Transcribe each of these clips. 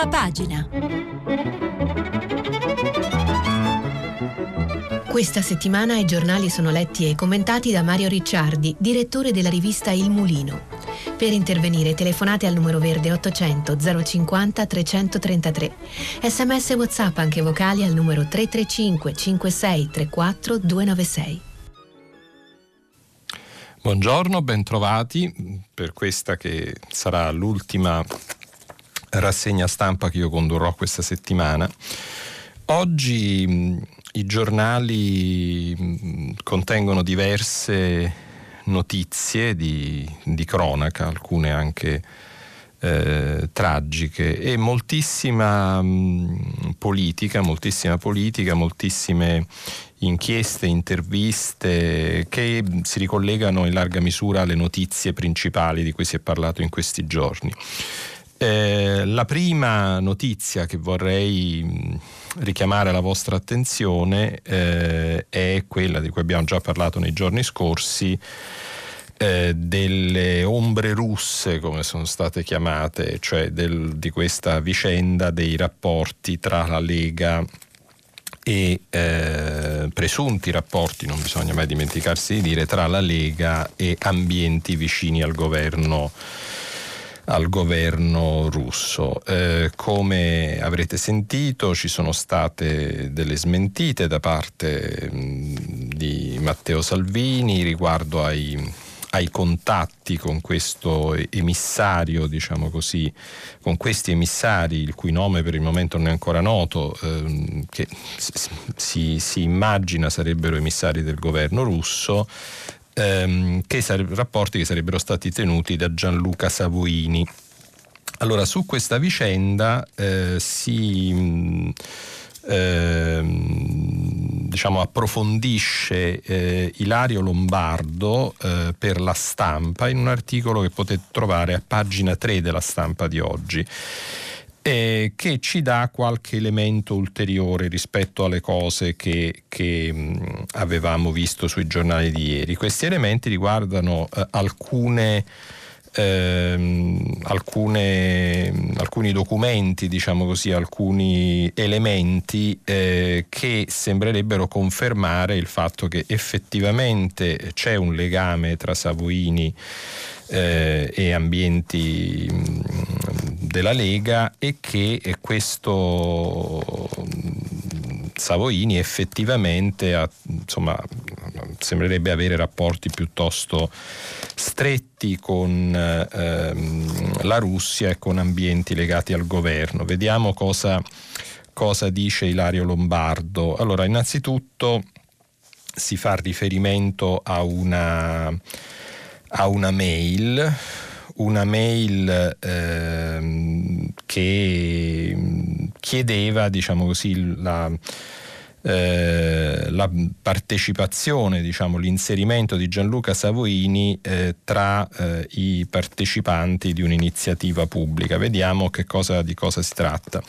Prima pagina. Questa settimana i giornali sono letti e commentati da Mario Ricciardi, direttore della rivista Il Mulino. Per intervenire telefonate al numero verde 800 050 333. Sms WhatsApp anche vocali al numero 335 56 34 296. Buongiorno, bentrovati per questa che sarà l'ultima rassegna stampa che io condurrò questa settimana. Oggi mh, i giornali mh, contengono diverse notizie di, di cronaca, alcune anche eh, tragiche e moltissima mh, politica, moltissima politica, moltissime inchieste, interviste che si ricollegano in larga misura alle notizie principali di cui si è parlato in questi giorni. Eh, la prima notizia che vorrei richiamare la vostra attenzione eh, è quella di cui abbiamo già parlato nei giorni scorsi, eh, delle ombre russe, come sono state chiamate, cioè del, di questa vicenda dei rapporti tra la Lega e eh, presunti rapporti, non bisogna mai dimenticarsi di dire, tra la Lega e ambienti vicini al governo al governo russo. Eh, come avrete sentito ci sono state delle smentite da parte mh, di Matteo Salvini riguardo ai, ai contatti con questo emissario, diciamo così, con questi emissari, il cui nome per il momento non è ancora noto, ehm, che si, si, immagina sarebbero emissari del governo russo, ehm, che sare- rapporti che sarebbero stati tenuti da Gianluca Savoini. Allora, su questa vicenda eh, si mh, eh, diciamo, approfondisce eh, Ilario Lombardo eh, per la stampa in un articolo che potete trovare a pagina 3 della stampa di oggi eh, che ci dà qualche elemento ulteriore rispetto alle cose che, che mh, avevamo visto sui giornali di ieri. Questi elementi riguardano eh, alcune ehm, alcune, alcuni documenti, diciamo così, alcuni elementi eh, che sembrerebbero confermare il fatto che effettivamente c'è un legame tra Savoini eh, e ambienti mh, della Lega e che questo Savoini effettivamente ha, insomma, sembrerebbe avere rapporti piuttosto stretti con ehm, la Russia e con ambienti legati al governo. Vediamo cosa, cosa dice Ilario Lombardo. Allora, innanzitutto si fa riferimento a una, a una mail una mail ehm, che chiedeva, diciamo così, la, eh, la partecipazione, diciamo, l'inserimento di Gianluca Savoini eh, tra eh, i partecipanti di un'iniziativa pubblica. Vediamo cosa, di cosa si tratta.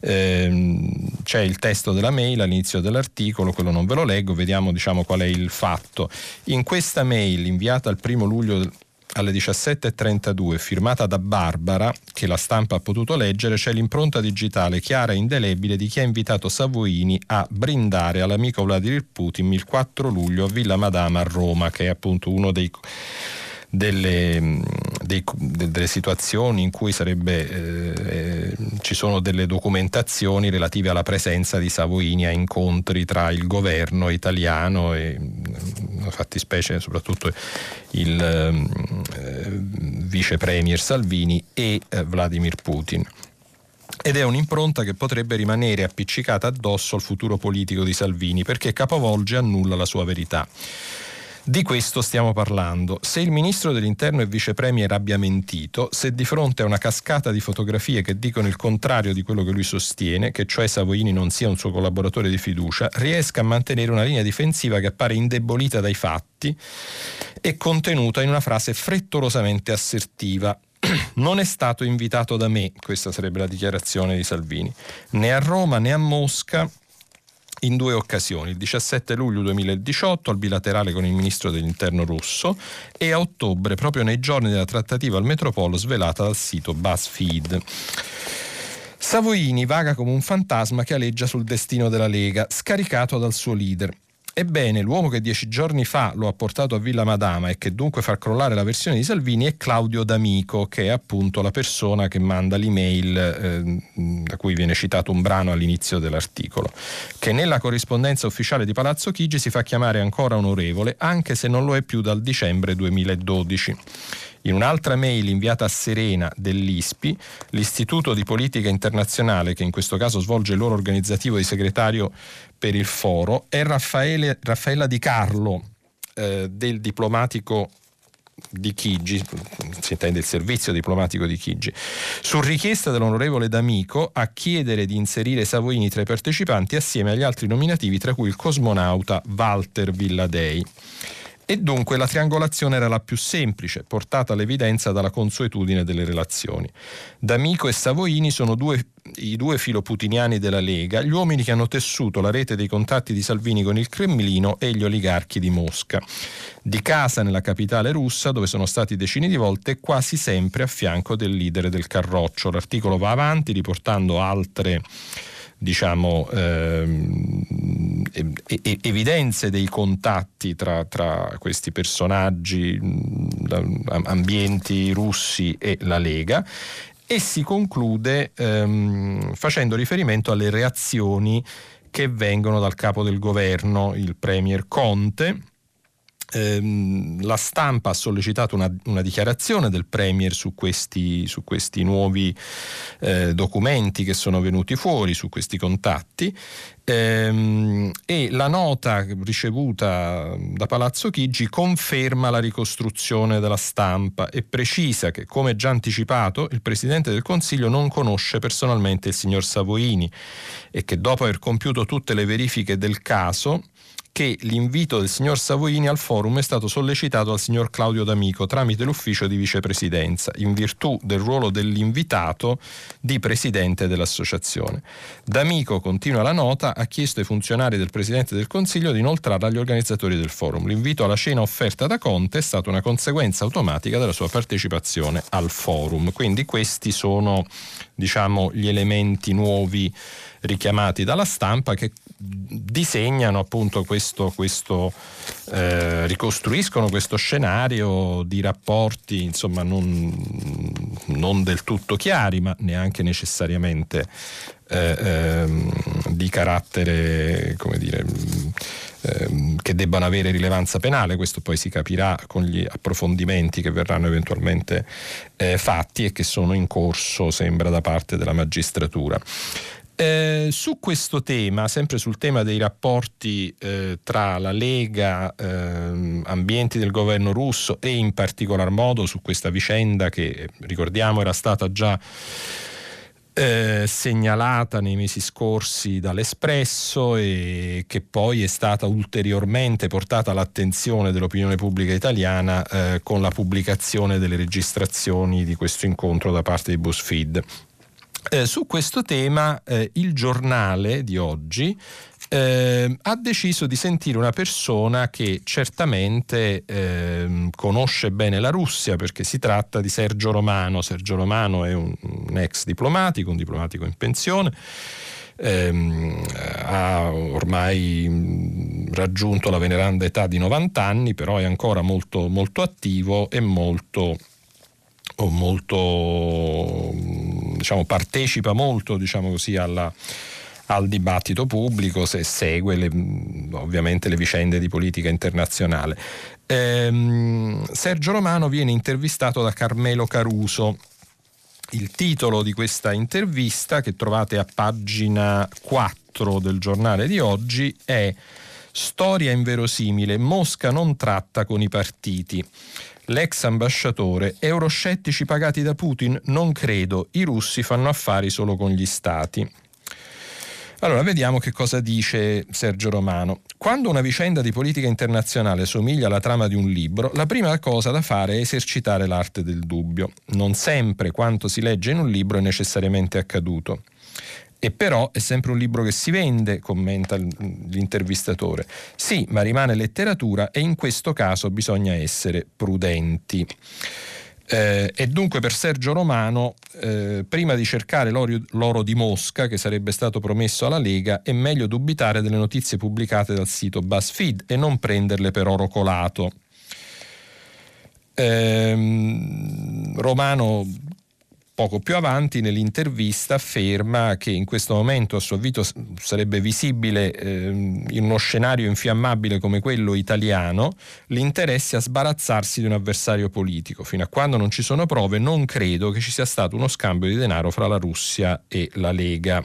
Ehm, c'è il testo della mail all'inizio dell'articolo, quello non ve lo leggo, vediamo diciamo, qual è il fatto. In questa mail inviata il primo luglio alle 17.32, firmata da Barbara, che la stampa ha potuto leggere, c'è l'impronta digitale chiara e indelebile di chi ha invitato Savoini a brindare all'amico Vladimir Putin il 4 luglio a Villa Madama a Roma, che è appunto uno dei delle, dei, delle, situazioni in cui sarebbe, eh, ci sono delle documentazioni relative alla presenza di Savoini a incontri tra il governo italiano e fattispecie soprattutto il eh, vice premier Salvini e eh, Vladimir Putin ed è un'impronta che potrebbe rimanere appiccicata addosso al futuro politico di Salvini perché capovolge e annulla la sua verità. Di questo stiamo parlando. Se il ministro dell'interno e vice premier abbia mentito, se di fronte a una cascata di fotografie che dicono il contrario di quello che lui sostiene, che cioè Savoini non sia un suo collaboratore di fiducia, riesca a mantenere una linea difensiva che appare indebolita dai fatti e contenuta in una frase frettolosamente assertiva non è stato invitato da me, questa sarebbe la dichiarazione di Salvini, né a Roma né a Mosca in due occasioni, il 17 luglio 2018 al bilaterale con il ministro dell'interno russo e a ottobre proprio nei giorni della trattativa al Metropolo svelata dal sito BuzzFeed. Savoini vaga come un fantasma che aleggia sul destino della Lega, scaricato dal suo leader. Ebbene, l'uomo che dieci giorni fa lo ha portato a Villa Madama e che dunque fa crollare la versione di Salvini è Claudio D'Amico, che è appunto la persona che manda l'email eh, da cui viene citato un brano all'inizio dell'articolo, che nella corrispondenza ufficiale di Palazzo Chigi si fa chiamare ancora onorevole, anche se non lo è più dal dicembre 2012. In un'altra mail inviata a Serena dell'ISPI, l'Istituto di Politica Internazionale, che in questo caso svolge il loro organizzativo di segretario per il foro, è Raffaele, Raffaella Di Carlo, eh, del diplomatico di Chigi, si intende il servizio diplomatico di Chigi, su richiesta dell'onorevole D'Amico a chiedere di inserire Savoini tra i partecipanti assieme agli altri nominativi, tra cui il cosmonauta Walter Villadei. E dunque la triangolazione era la più semplice, portata all'evidenza dalla consuetudine delle relazioni. D'Amico e Savoini sono due, i due filoputiniani della Lega, gli uomini che hanno tessuto la rete dei contatti di Salvini con il Cremlino e gli oligarchi di Mosca. Di casa nella capitale russa, dove sono stati decine di volte, quasi sempre a fianco del leader del Carroccio. L'articolo va avanti riportando altre diciamo, ehm, evidenze dei contatti tra, tra questi personaggi, ambienti russi e la Lega e si conclude ehm, facendo riferimento alle reazioni che vengono dal capo del governo, il Premier Conte, Ehm, la stampa ha sollecitato una, una, dichiarazione del Premier su questi, su questi nuovi eh, documenti che sono venuti fuori, su questi contatti. Ehm, e la nota ricevuta da Palazzo Chigi conferma la ricostruzione della stampa e precisa che, come già anticipato, il Presidente del Consiglio non conosce personalmente il signor Savoini e che dopo aver compiuto tutte le verifiche del caso che l'invito del signor Savoini al forum è stato sollecitato al signor Claudio D'Amico tramite l'ufficio di vicepresidenza, in virtù del ruolo dell'invitato di presidente dell'associazione. D'Amico, continua la nota, ha chiesto ai funzionari del Presidente del Consiglio di inoltrarla agli organizzatori del forum. L'invito alla cena offerta da Conte è stata una conseguenza automatica della sua partecipazione al forum. Quindi questi sono diciamo, gli elementi nuovi richiamati dalla stampa che disegnano appunto questo, questo eh, ricostruiscono questo scenario di rapporti insomma non, non del tutto chiari ma neanche necessariamente eh, ehm, di carattere come dire ehm, che debbano avere rilevanza penale, questo poi si capirà con gli approfondimenti che verranno eventualmente eh, fatti e che sono in corso, sembra, da parte della magistratura. Eh, su questo tema, sempre sul tema dei rapporti eh, tra la Lega, eh, ambienti del governo russo e in particolar modo su questa vicenda che ricordiamo era stata già eh, segnalata nei mesi scorsi dall'Espresso e che poi è stata ulteriormente portata all'attenzione dell'opinione pubblica italiana eh, con la pubblicazione delle registrazioni di questo incontro da parte di BuzzFeed. Eh, su questo tema eh, il giornale di oggi eh, ha deciso di sentire una persona che certamente eh, conosce bene la Russia perché si tratta di Sergio Romano. Sergio Romano è un, un ex diplomatico, un diplomatico in pensione. Ehm, ha ormai raggiunto la veneranda età di 90 anni, però è ancora molto, molto attivo e molto molto diciamo, partecipa molto diciamo così, alla, al dibattito pubblico se segue le, ovviamente le vicende di politica internazionale. Ehm, Sergio Romano viene intervistato da Carmelo Caruso. Il titolo di questa intervista che trovate a pagina 4 del giornale di oggi è Storia inverosimile, Mosca non tratta con i partiti. L'ex ambasciatore, euroscettici pagati da Putin, non credo, i russi fanno affari solo con gli stati. Allora, vediamo che cosa dice Sergio Romano. Quando una vicenda di politica internazionale somiglia alla trama di un libro, la prima cosa da fare è esercitare l'arte del dubbio. Non sempre quanto si legge in un libro è necessariamente accaduto. E però è sempre un libro che si vende, commenta l'intervistatore. Sì, ma rimane letteratura e in questo caso bisogna essere prudenti. Eh, e dunque per Sergio Romano, eh, prima di cercare l'oro, l'oro, di Mosca, che sarebbe stato promesso alla Lega, è meglio dubitare delle notizie pubblicate dal sito BuzzFeed e non prenderle per oro colato. Eh, Romano poco più avanti nell'intervista afferma che in questo momento a suo avviso sarebbe visibile eh, in uno scenario infiammabile come quello italiano l'interesse a sbarazzarsi di un avversario politico. Fino a quando non ci sono prove non credo che ci sia stato uno scambio di denaro fra la Russia e la Lega.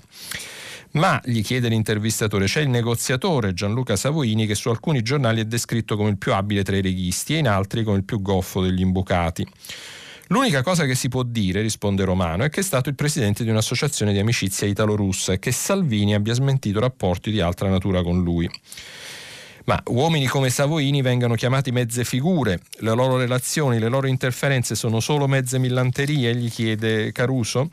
Ma, gli chiede l'intervistatore, c'è il negoziatore Gianluca Savoini che su alcuni giornali è descritto come il più abile tra i leghisti e in altri come il più goffo degli imbucati. L'unica cosa che si può dire, risponde Romano, è che è stato il presidente di un'associazione di amicizia italo-russa e che Salvini abbia smentito rapporti di altra natura con lui. Ma uomini come Savoini vengano chiamati mezze figure, le loro relazioni, le loro interferenze sono solo mezze millanterie, gli chiede Caruso.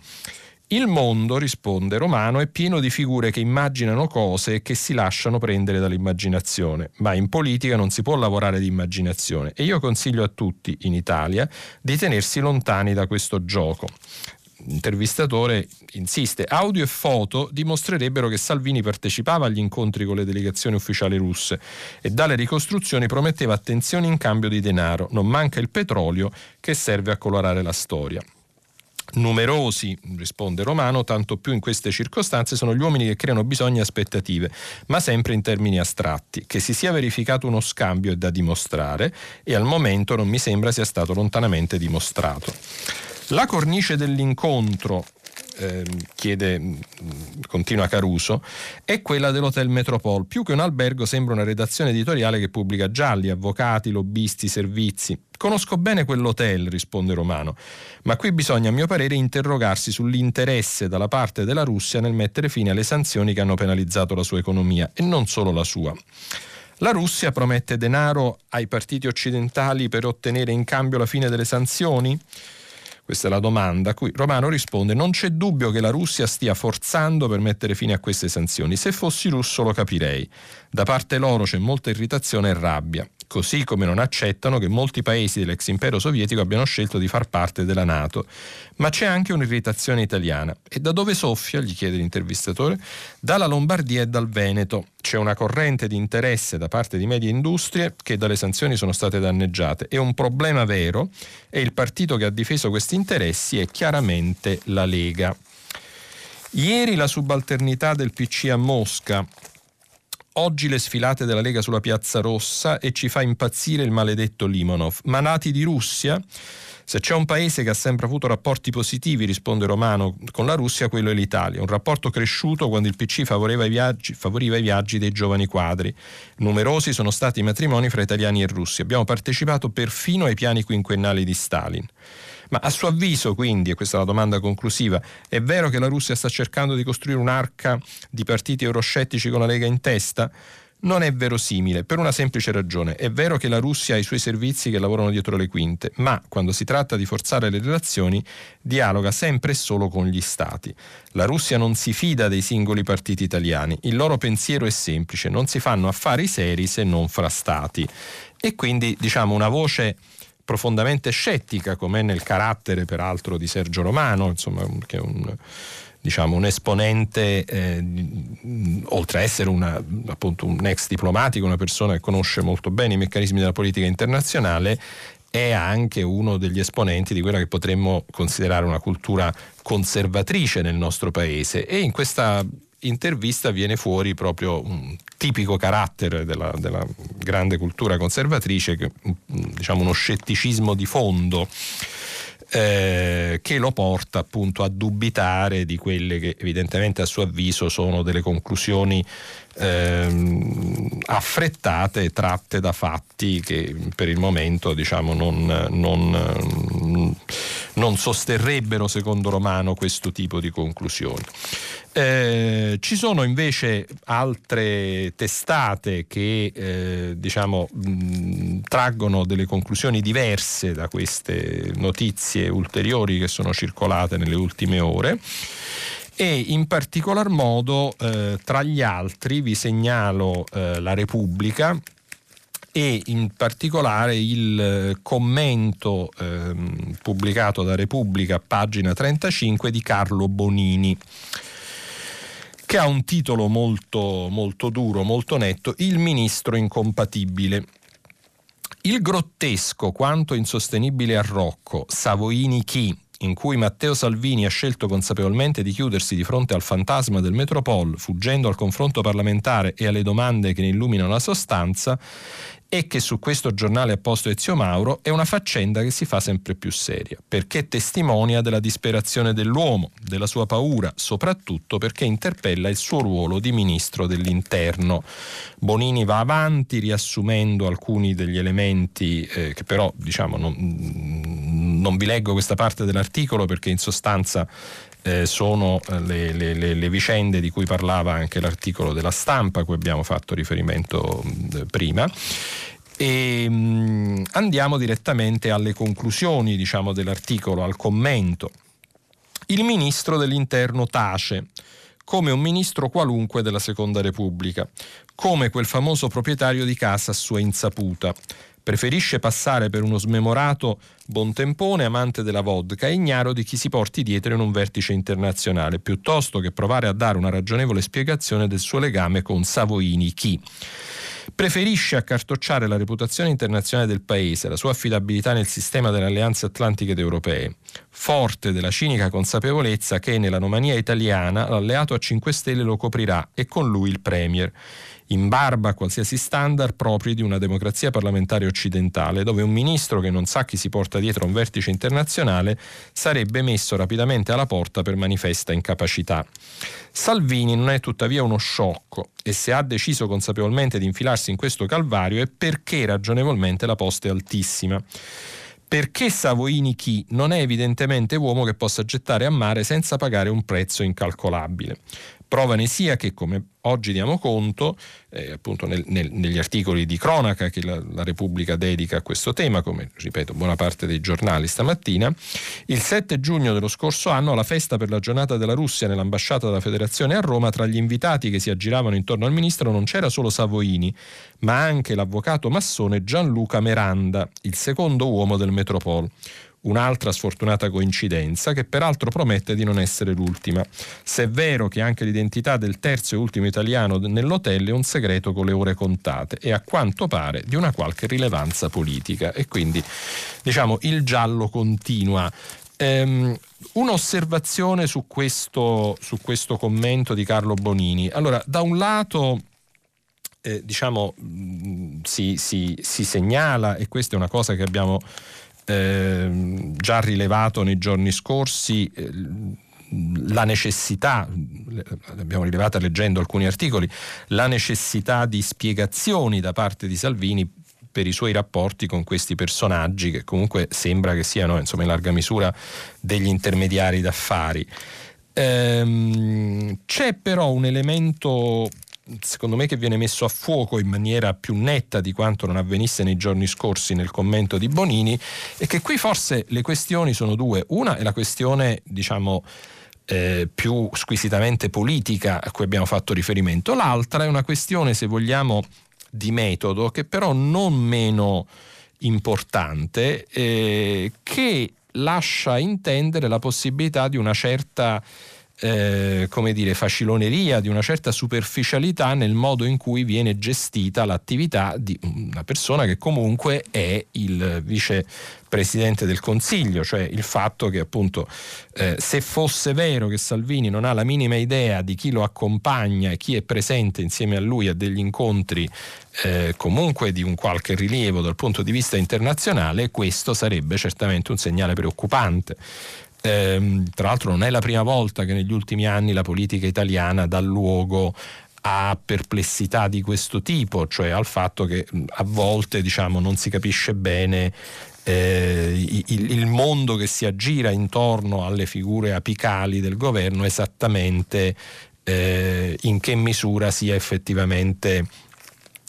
Il mondo, risponde Romano, è pieno di figure che immaginano cose e che si lasciano prendere dall'immaginazione, ma in politica non si può lavorare di immaginazione e io consiglio a tutti in Italia di tenersi lontani da questo gioco. L'intervistatore insiste, audio e foto dimostrerebbero che Salvini partecipava agli incontri con le delegazioni ufficiali russe e dalle ricostruzioni prometteva attenzioni in cambio di denaro, non manca il petrolio che serve a colorare la storia. Numerosi, risponde Romano, tanto più in queste circostanze sono gli uomini che creano bisogni e aspettative, ma sempre in termini astratti. Che si sia verificato uno scambio è da dimostrare e al momento non mi sembra sia stato lontanamente dimostrato. La cornice dell'incontro eh, chiede, mm, continua Caruso, è quella dell'Hotel Metropole. Più che un albergo sembra una redazione editoriale che pubblica gialli, avvocati, lobbisti, servizi. Conosco bene quell'hotel, risponde Romano, ma qui bisogna a mio parere interrogarsi sull'interesse dalla parte della Russia nel mettere fine alle sanzioni che hanno penalizzato la sua economia e non solo la sua. La Russia promette denaro ai partiti occidentali per ottenere in cambio la fine delle sanzioni? Questa è la domanda a cui Romano risponde non c'è dubbio che la Russia stia forzando per mettere fine a queste sanzioni. Se fossi russo lo capirei. Da parte loro c'è molta irritazione e rabbia così come non accettano che molti paesi dell'ex impero sovietico abbiano scelto di far parte della Nato. Ma c'è anche un'irritazione italiana. E da dove soffia? gli chiede l'intervistatore. Dalla Lombardia e dal Veneto. C'è una corrente di interesse da parte di medie industrie che dalle sanzioni sono state danneggiate. È un problema vero e il partito che ha difeso questi interessi è chiaramente la Lega. Ieri la subalternità del PC a Mosca Oggi le sfilate della Lega sulla Piazza Rossa e ci fa impazzire il maledetto Limonov. Ma nati di Russia? Se c'è un paese che ha sempre avuto rapporti positivi, risponde Romano, con la Russia, quello è l'Italia. Un rapporto cresciuto quando il PC favoriva i viaggi, favoriva i viaggi dei giovani quadri. Numerosi sono stati i matrimoni fra italiani e russi. Abbiamo partecipato perfino ai piani quinquennali di Stalin. Ma a suo avviso, quindi, e questa è la domanda conclusiva, è vero che la Russia sta cercando di costruire un'arca di partiti euroscettici con la Lega in testa? Non è verosimile, per una semplice ragione. È vero che la Russia ha i suoi servizi che lavorano dietro le quinte, ma quando si tratta di forzare le relazioni, dialoga sempre e solo con gli Stati. La Russia non si fida dei singoli partiti italiani, il loro pensiero è semplice, non si fanno affari seri se non fra Stati. E quindi, diciamo, una voce profondamente scettica, come è nel carattere peraltro di Sergio Romano, insomma, che è un, diciamo, un esponente, eh, oltre a essere una, appunto, un ex diplomatico, una persona che conosce molto bene i meccanismi della politica internazionale, è anche uno degli esponenti di quella che potremmo considerare una cultura conservatrice nel nostro paese. E in questa intervista viene fuori proprio un tipico carattere della, della grande cultura conservatrice, che, diciamo uno scetticismo di fondo. Eh, che lo porta appunto a dubitare di quelle che evidentemente a suo avviso sono delle conclusioni ehm, affrettate tratte da fatti che per il momento diciamo non, non, non sosterrebbero secondo Romano questo tipo di conclusioni. Eh, ci sono invece altre testate che eh, diciamo, mh, traggono delle conclusioni diverse da queste notizie ulteriori che sono circolate nelle ultime ore e in particolar modo eh, tra gli altri vi segnalo eh, la Repubblica e in particolare il eh, commento ehm, pubblicato da Repubblica, pagina 35, di Carlo Bonini che ha un titolo molto, molto duro, molto netto, Il ministro incompatibile. Il grottesco quanto insostenibile arrocco Savoini chi in cui Matteo Salvini ha scelto consapevolmente di chiudersi di fronte al fantasma del Metropol, fuggendo al confronto parlamentare e alle domande che ne illuminano la sostanza, e che su questo giornale ha posto Ezio Mauro è una faccenda che si fa sempre più seria, perché testimonia della disperazione dell'uomo, della sua paura, soprattutto perché interpella il suo ruolo di ministro dell'interno. Bonini va avanti riassumendo alcuni degli elementi eh, che però diciamo non, non vi leggo questa parte dell'articolo perché in sostanza eh, sono eh, le, le, le, vicende di cui parlava anche l'articolo della stampa a cui abbiamo fatto riferimento mh, prima. E mh, andiamo direttamente alle conclusioni diciamo, dell'articolo, al commento. Il ministro dell'interno tace come un ministro qualunque della Seconda Repubblica, come quel famoso proprietario di casa a sua insaputa Preferisce passare per uno smemorato buontempone amante della vodka e ignaro di chi si porti dietro in un vertice internazionale, piuttosto che provare a dare una ragionevole spiegazione del suo legame con Savoini chi. Preferisce accartocciare la reputazione internazionale del paese, la sua affidabilità nel sistema delle alleanze atlantiche ed europee, forte della cinica consapevolezza che nell'anomania italiana l'alleato a 5 Stelle lo coprirà e con lui il Premier in barba a qualsiasi standard propri di una democrazia parlamentare occidentale, dove un ministro che non sa chi si porta dietro a un vertice internazionale sarebbe messo rapidamente alla porta per manifesta incapacità. Salvini non è tuttavia uno sciocco e se ha deciso consapevolmente di infilarsi in questo calvario è perché ragionevolmente la posta è altissima perché Savoini chi non è evidentemente uomo che possa gettare a mare senza pagare un prezzo incalcolabile. Prova ne sia che, come oggi diamo conto, eh, appunto nel, nel, negli articoli di cronaca che la, la, Repubblica dedica a questo tema, come ripeto buona parte dei giornali stamattina, il 7 giugno dello scorso anno alla festa per la giornata della Russia nell'ambasciata della Federazione a Roma, tra gli invitati che si aggiravano intorno al ministro non c'era solo Savoini, ma anche l'avvocato massone Gianluca Meranda, il secondo uomo del Metropol un'altra sfortunata coincidenza che peraltro promette di non essere l'ultima, se è vero che anche l'identità del terzo e ultimo italiano nell'hotel è un segreto con le ore contate e a quanto pare di una qualche rilevanza politica e quindi diciamo il giallo continua. Um, un'osservazione su questo, su questo commento di Carlo Bonini. Allora, da un lato eh, diciamo, si, si, si, segnala, e questa è una cosa che abbiamo eh, già rilevato nei giorni scorsi, eh, la necessità, l'abbiamo rilevata leggendo alcuni articoli, la necessità di spiegazioni da parte di Salvini per i suoi rapporti con questi personaggi che comunque sembra che siano insomma, in larga misura degli intermediari d'affari. Ehm, c'è però un elemento secondo me che viene messo a fuoco in maniera più netta di quanto non avvenisse nei giorni scorsi nel commento di Bonini è che qui forse le questioni sono due. Una è la questione, diciamo, eh, più squisitamente politica a cui abbiamo fatto riferimento, l'altra è una questione, se vogliamo, di metodo che però non meno importante, eh, che lascia intendere la possibilità di una certa eh, come dire, faciloneria, di una certa superficialità nel modo in cui viene gestita l'attività di una persona che comunque è il vice presidente del Consiglio, cioè il fatto che appunto eh, se fosse vero che Salvini non ha la minima idea di chi lo accompagna e chi è presente insieme a lui a degli incontri eh, comunque di un qualche rilievo dal punto di vista internazionale, questo sarebbe certamente un segnale preoccupante. Eh, tra l'altro non è la prima volta che negli ultimi anni la politica italiana dà luogo a perplessità di questo tipo, cioè al fatto che a volte diciamo, non si capisce bene eh, il, il, mondo che si aggira intorno alle figure apicali del governo esattamente eh, in che misura sia effettivamente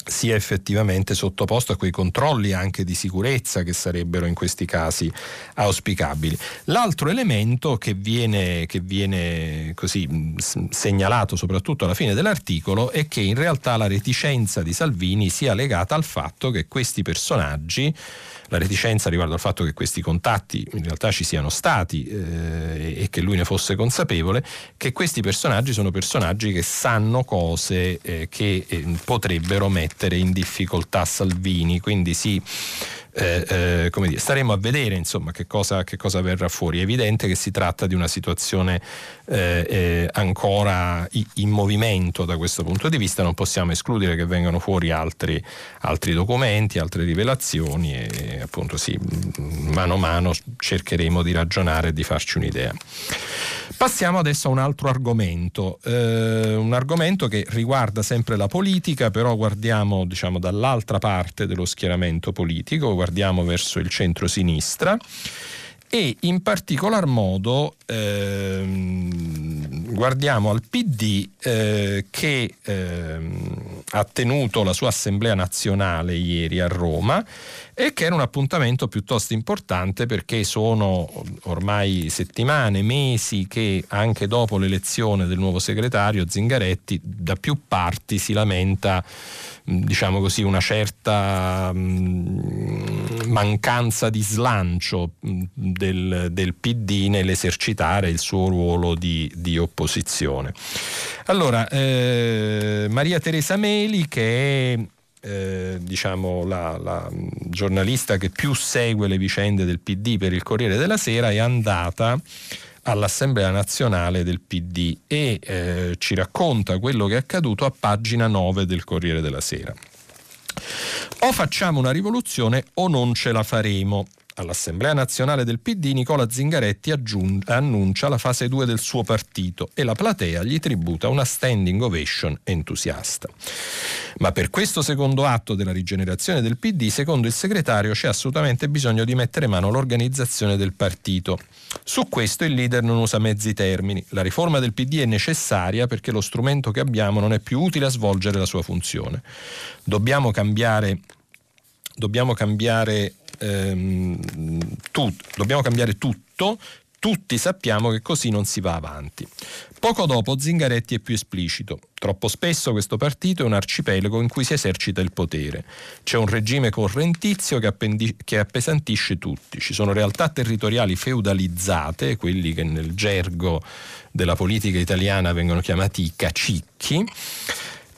sia effettivamente sottoposto a quei controlli anche di sicurezza che sarebbero in questi casi auspicabili. L'altro elemento che viene, che viene così segnalato soprattutto alla fine dell'articolo è che in realtà la reticenza di Salvini sia legata al fatto che questi personaggi la reticenza riguardo al fatto che questi contatti in realtà ci siano stati eh, e che lui ne fosse consapevole, che questi personaggi sono personaggi che sanno cose eh, che eh, potrebbero mettere in difficoltà Salvini, quindi si eh, eh, come dire, staremo a vedere insomma, che, cosa, che, cosa, verrà fuori. È evidente che si tratta di una situazione eh, eh ancora in movimento da questo punto di vista, non possiamo escludere che vengano fuori altri, altri documenti, altre rivelazioni e appunto sì, mano a mano cercheremo di ragionare e di farci un'idea. Passiamo adesso a un altro argomento, eh, un argomento che riguarda sempre la politica, però guardiamo diciamo, dall'altra parte dello schieramento politico, guardiamo verso il centro-sinistra e in particolar modo ehm, guardiamo al PD eh, che ehm, ha tenuto la sua assemblea nazionale ieri a Roma e che era un appuntamento piuttosto importante perché sono ormai settimane, mesi che anche dopo l'elezione del nuovo segretario Zingaretti da più parti si lamenta diciamo così, una certa mh, mancanza di slancio del, del, PD nell'esercitare il suo ruolo di, di opposizione. Allora, eh, Maria Teresa Meli, che è eh, diciamo, la, la, giornalista che più segue le vicende del PD per il Corriere della Sera, è andata all'Assemblea nazionale del PD e eh, ci racconta quello che è accaduto a pagina 9 del Corriere della Sera. O facciamo una rivoluzione o non ce la faremo. All'Assemblea nazionale del PD Nicola Zingaretti aggiun- annuncia la fase 2 del suo partito e la platea gli tributa una standing ovation entusiasta. Ma per questo secondo atto della rigenerazione del PD, secondo il segretario, c'è assolutamente bisogno di mettere mano all'organizzazione del partito. Su questo il leader non usa mezzi termini. La riforma del PD è necessaria perché lo strumento che abbiamo non è più utile a svolgere la sua funzione. Dobbiamo cambiare, dobbiamo cambiare, ehm, tut, dobbiamo cambiare tutto tutti sappiamo che così non si va avanti. Poco dopo Zingaretti è più esplicito. Troppo spesso questo partito è un arcipelago in cui si esercita il potere. C'è un regime correntizio che, appendi- che appesantisce tutti. Ci sono realtà territoriali feudalizzate, quelli che nel gergo della politica italiana vengono chiamati cacicchi.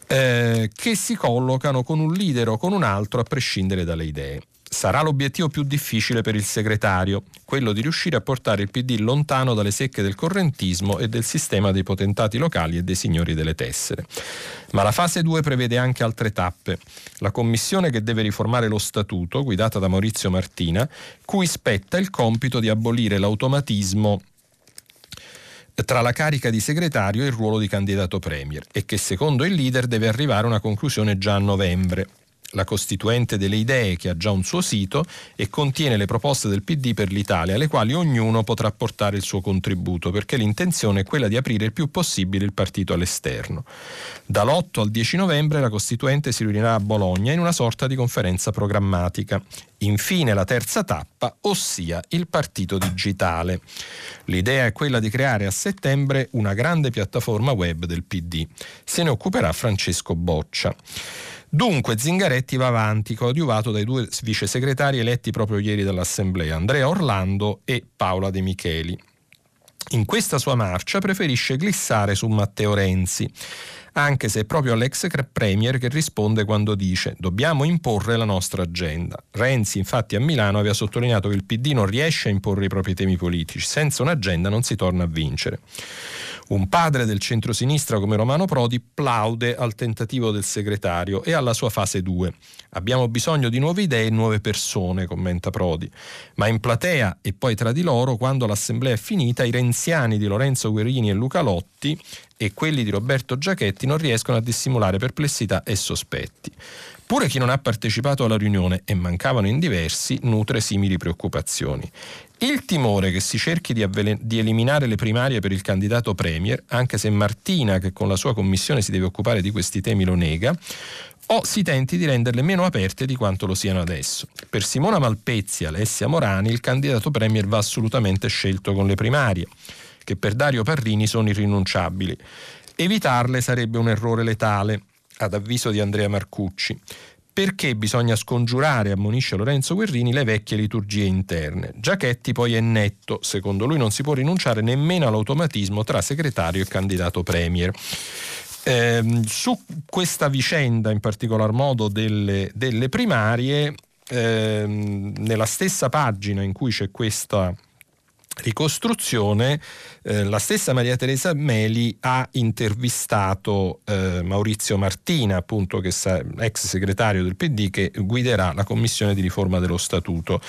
Eh, che si collocano con un leader o con un altro a prescindere dalle idee. Sarà l'obiettivo più difficile per il segretario, quello di riuscire a portare il PD lontano dalle secche del correntismo e del sistema dei potentati locali e dei signori delle tessere. Ma la fase 2 prevede anche altre tappe. La commissione che deve riformare lo statuto, guidata da Maurizio Martina, cui spetta il compito di abolire l'automatismo tra la carica di segretario e il ruolo di candidato premier e che secondo il leader deve arrivare a una conclusione già a novembre la Costituente delle Idee, che ha già un suo sito e contiene le proposte del PD per l'Italia, alle quali ognuno potrà portare il suo contributo, perché l'intenzione è quella di aprire il più possibile il partito all'esterno. Dall'8 al 10 novembre la Costituente si riunirà a Bologna in una sorta di conferenza programmatica. Infine la terza tappa, ossia il partito digitale. L'idea è quella di creare a settembre una grande piattaforma web del PD. Se ne occuperà Francesco Boccia. Dunque Zingaretti va avanti, coadiuvato dai due vice segretari eletti proprio ieri dall'Assemblea, Andrea Orlando e Paola De Micheli. In questa sua marcia preferisce glissare su Matteo Renzi, anche se è proprio l'ex premier che risponde quando dice dobbiamo imporre la nostra agenda. Renzi infatti a Milano aveva sottolineato che il PD non riesce a imporre i propri temi politici, senza un'agenda non si torna a vincere. Un padre del centrosinistra come Romano Prodi plaude al tentativo del segretario e alla sua fase 2. Abbiamo bisogno di nuove idee e nuove persone, commenta Prodi. Ma in platea e poi tra di loro, quando l'assemblea è finita, i renziani di Lorenzo Guerini e Luca Lotti e quelli di Roberto Giachetti non riescono a dissimulare perplessità e sospetti. Pure chi non ha partecipato alla riunione e mancavano in diversi nutre simili preoccupazioni. Il timore che si cerchi di, avvelen- di, eliminare le primarie per il candidato Premier, anche se Martina, che con la sua commissione si deve occupare di questi temi, lo nega, o si tenti di renderle meno aperte di quanto lo siano adesso. Per Simona Malpezzi e Alessia Morani il candidato Premier va assolutamente scelto con le primarie, che per Dario Parrini sono irrinunciabili. Evitarle sarebbe un errore letale, ad avviso di Andrea Marcucci perché bisogna scongiurare, ammonisce Lorenzo Guerrini, le vecchie liturgie interne. Giachetti poi è netto, secondo lui non si può rinunciare nemmeno all'automatismo tra segretario e candidato premier. Eh, su questa vicenda, in particolar modo delle, delle primarie, eh, nella stessa pagina in cui c'è questa ricostruzione, eh, la stessa Maria Teresa Meli ha intervistato eh, Maurizio Martina, appunto, che sa, ex segretario del PD, che guiderà la commissione di riforma dello statuto.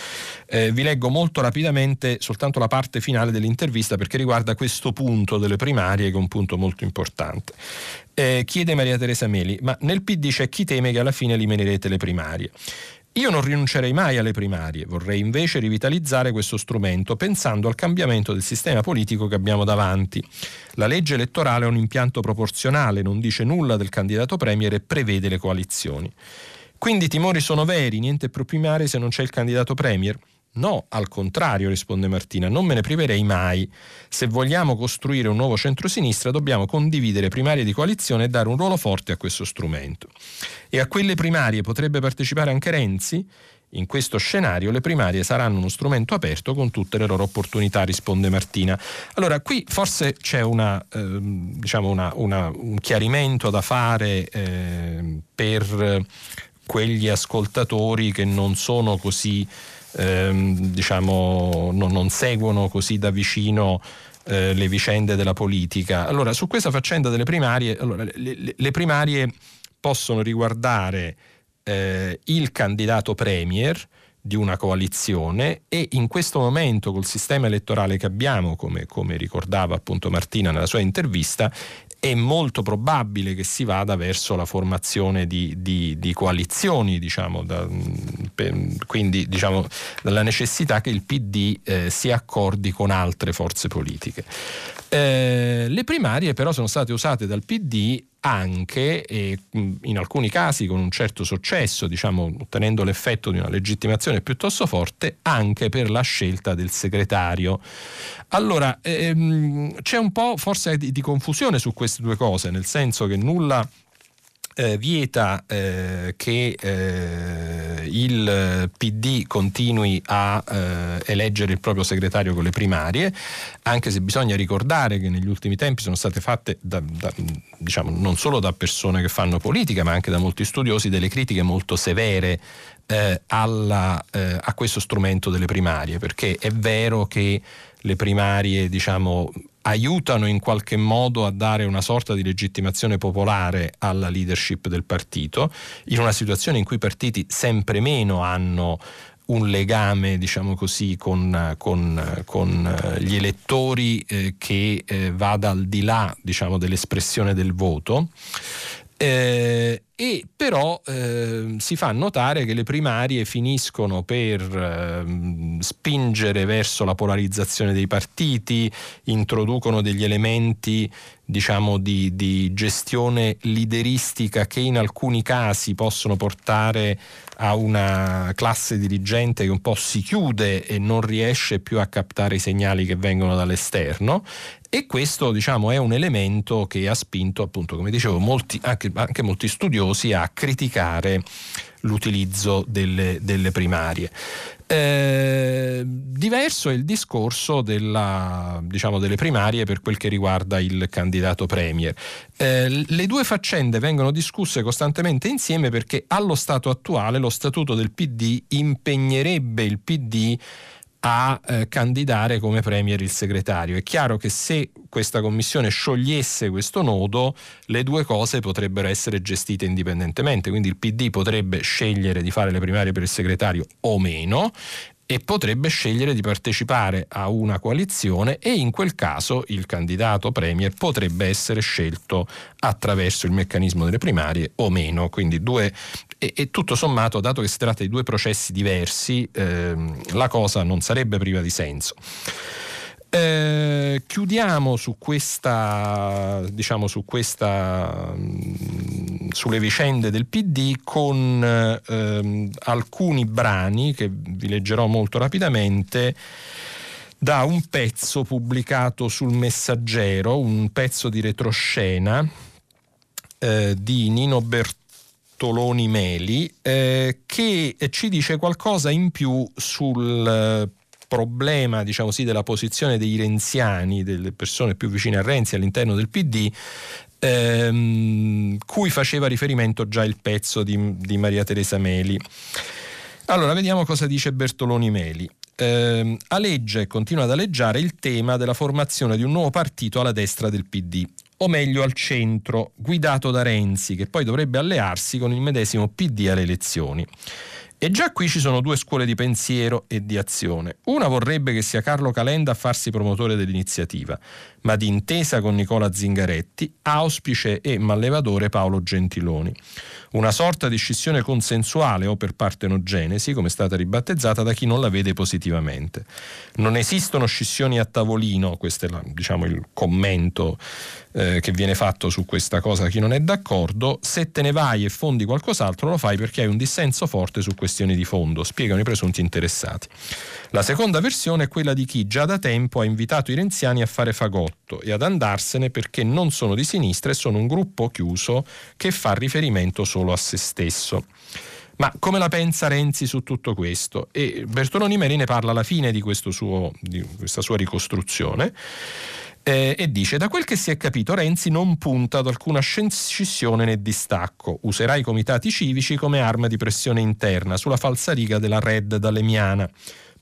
Eh, vi leggo molto rapidamente soltanto la parte finale dell'intervista perché riguarda questo punto delle primarie, che è un punto molto importante. Eh, chiede Maria Teresa Meli, ma nel PD c'è chi teme che alla fine eliminerete le primarie. Io non rinuncerei mai alle primarie, vorrei invece rivitalizzare questo strumento pensando al cambiamento del sistema politico che abbiamo davanti. La legge elettorale è un impianto proporzionale, non dice nulla del candidato premier e prevede le coalizioni. Quindi i timori sono veri, niente pro primarie se non c'è il candidato premier? No, al contrario, risponde Martina, non me ne priverei mai. Se vogliamo costruire un nuovo centrosinistra dobbiamo condividere primarie di coalizione e dare un ruolo forte a questo strumento. E a quelle primarie potrebbe partecipare anche Renzi? In questo scenario le primarie saranno uno strumento aperto con tutte le loro opportunità, risponde Martina. Allora, qui forse c'è una, eh, diciamo una, una, un chiarimento da fare eh, per quegli ascoltatori che non sono così ehm, diciamo, non, non, seguono così da vicino eh, le vicende della politica. Allora, su questa faccenda delle primarie, allora, le, le, le, primarie possono riguardare eh, il candidato premier di una coalizione e in questo momento col sistema elettorale che abbiamo, come, come ricordava appunto Martina nella sua intervista, è molto probabile che si vada verso la formazione di, di, di coalizioni, diciamo, da, per, quindi diciamo, la necessità che il PD eh, si accordi con altre forze politiche. Eh, le primarie però sono state usate dal PD anche e in alcuni casi con un certo successo, diciamo, ottenendo l'effetto di una legittimazione piuttosto forte, anche per la scelta del segretario. Allora, ehm, c'è un po' forse di, di confusione su queste due cose, nel senso che nulla eh, vieta eh, che eh, il PD continui a eh, eleggere il proprio segretario con le primarie, anche se bisogna ricordare che negli ultimi tempi sono state fatte da, da, diciamo, non solo da persone che fanno politica, ma anche da molti studiosi delle critiche molto severe eh, alla, eh, a questo strumento delle primarie, perché è vero che le primarie diciamo, aiutano in qualche modo a dare una sorta di legittimazione popolare alla leadership del partito, in una situazione in cui i partiti sempre meno hanno un legame, diciamo così, con, con, con eh, gli elettori eh, che eh, vada al di là diciamo, dell'espressione del voto. Eh, e però eh, si fa notare che le primarie finiscono per eh, spingere verso la polarizzazione dei partiti, introducono degli elementi diciamo di, di gestione lideristica che in alcuni casi possono portare a una classe dirigente che un po' si chiude e non riesce più a captare i segnali che vengono dall'esterno. E questo diciamo, è un elemento che ha spinto appunto come dicevo molti, anche, anche molti studiosi a criticare l'utilizzo delle, delle primarie. Eh, diverso è il discorso della, diciamo, delle primarie per quel che riguarda il candidato premier. Eh, le due faccende vengono discusse costantemente insieme perché allo stato attuale lo statuto del PD impegnerebbe il PD a eh, candidare come premier il segretario. È chiaro che se questa commissione sciogliesse questo nodo, le due cose potrebbero essere gestite indipendentemente, quindi il PD potrebbe scegliere di fare le primarie per il segretario o meno e potrebbe scegliere di partecipare a una coalizione e in quel caso il candidato premier potrebbe essere scelto attraverso il meccanismo delle primarie o meno. Quindi due, e, e tutto sommato, dato che si tratta di due processi diversi, ehm, la cosa non sarebbe priva di senso. Eh, chiudiamo su questa, diciamo, su questa, mh, sulle vicende del PD con ehm, alcuni brani che vi leggerò molto rapidamente da un pezzo pubblicato sul Messaggero, un pezzo di retroscena eh, di Nino Bertoloni Meli, eh, che ci dice qualcosa in più sul problema diciamo sì, della posizione dei renziani, delle persone più vicine a Renzi all'interno del PD, ehm, cui faceva riferimento già il pezzo di, di Maria Teresa Meli. Allora, vediamo cosa dice Bertoloni Meli. Eh, e continua ad aleggiare il tema della formazione di un nuovo partito alla destra del PD, o meglio al centro, guidato da Renzi, che poi dovrebbe allearsi con il medesimo PD alle elezioni. E già qui ci sono due scuole di pensiero e di azione. Una vorrebbe che sia Carlo Calenda a farsi promotore dell'iniziativa, ma d'intesa con Nicola Zingaretti, auspice e mallevadore Paolo Gentiloni. Una sorta di scissione consensuale o per partenogenesi, come è stata ribattezzata da chi non la vede positivamente. Non esistono scissioni a tavolino, questo è la, diciamo, il commento eh, che viene fatto su questa cosa chi non è d'accordo, se te ne vai e fondi qualcos'altro lo fai perché hai un dissenso forte su questioni di fondo, spiegano i presunti interessati. La seconda versione è quella di chi già da tempo ha invitato i renziani a fare fagotto e ad andarsene perché non sono di sinistra e sono un gruppo chiuso che fa riferimento solo a se stesso. Ma come la pensa Renzi su tutto questo? E Bertoloni Meri ne parla alla fine di, suo, di questa sua ricostruzione eh, e dice da quel che si è capito Renzi non punta ad alcuna scissione né distacco, userà i comitati civici come arma di pressione interna sulla falsariga della Red Dalemiana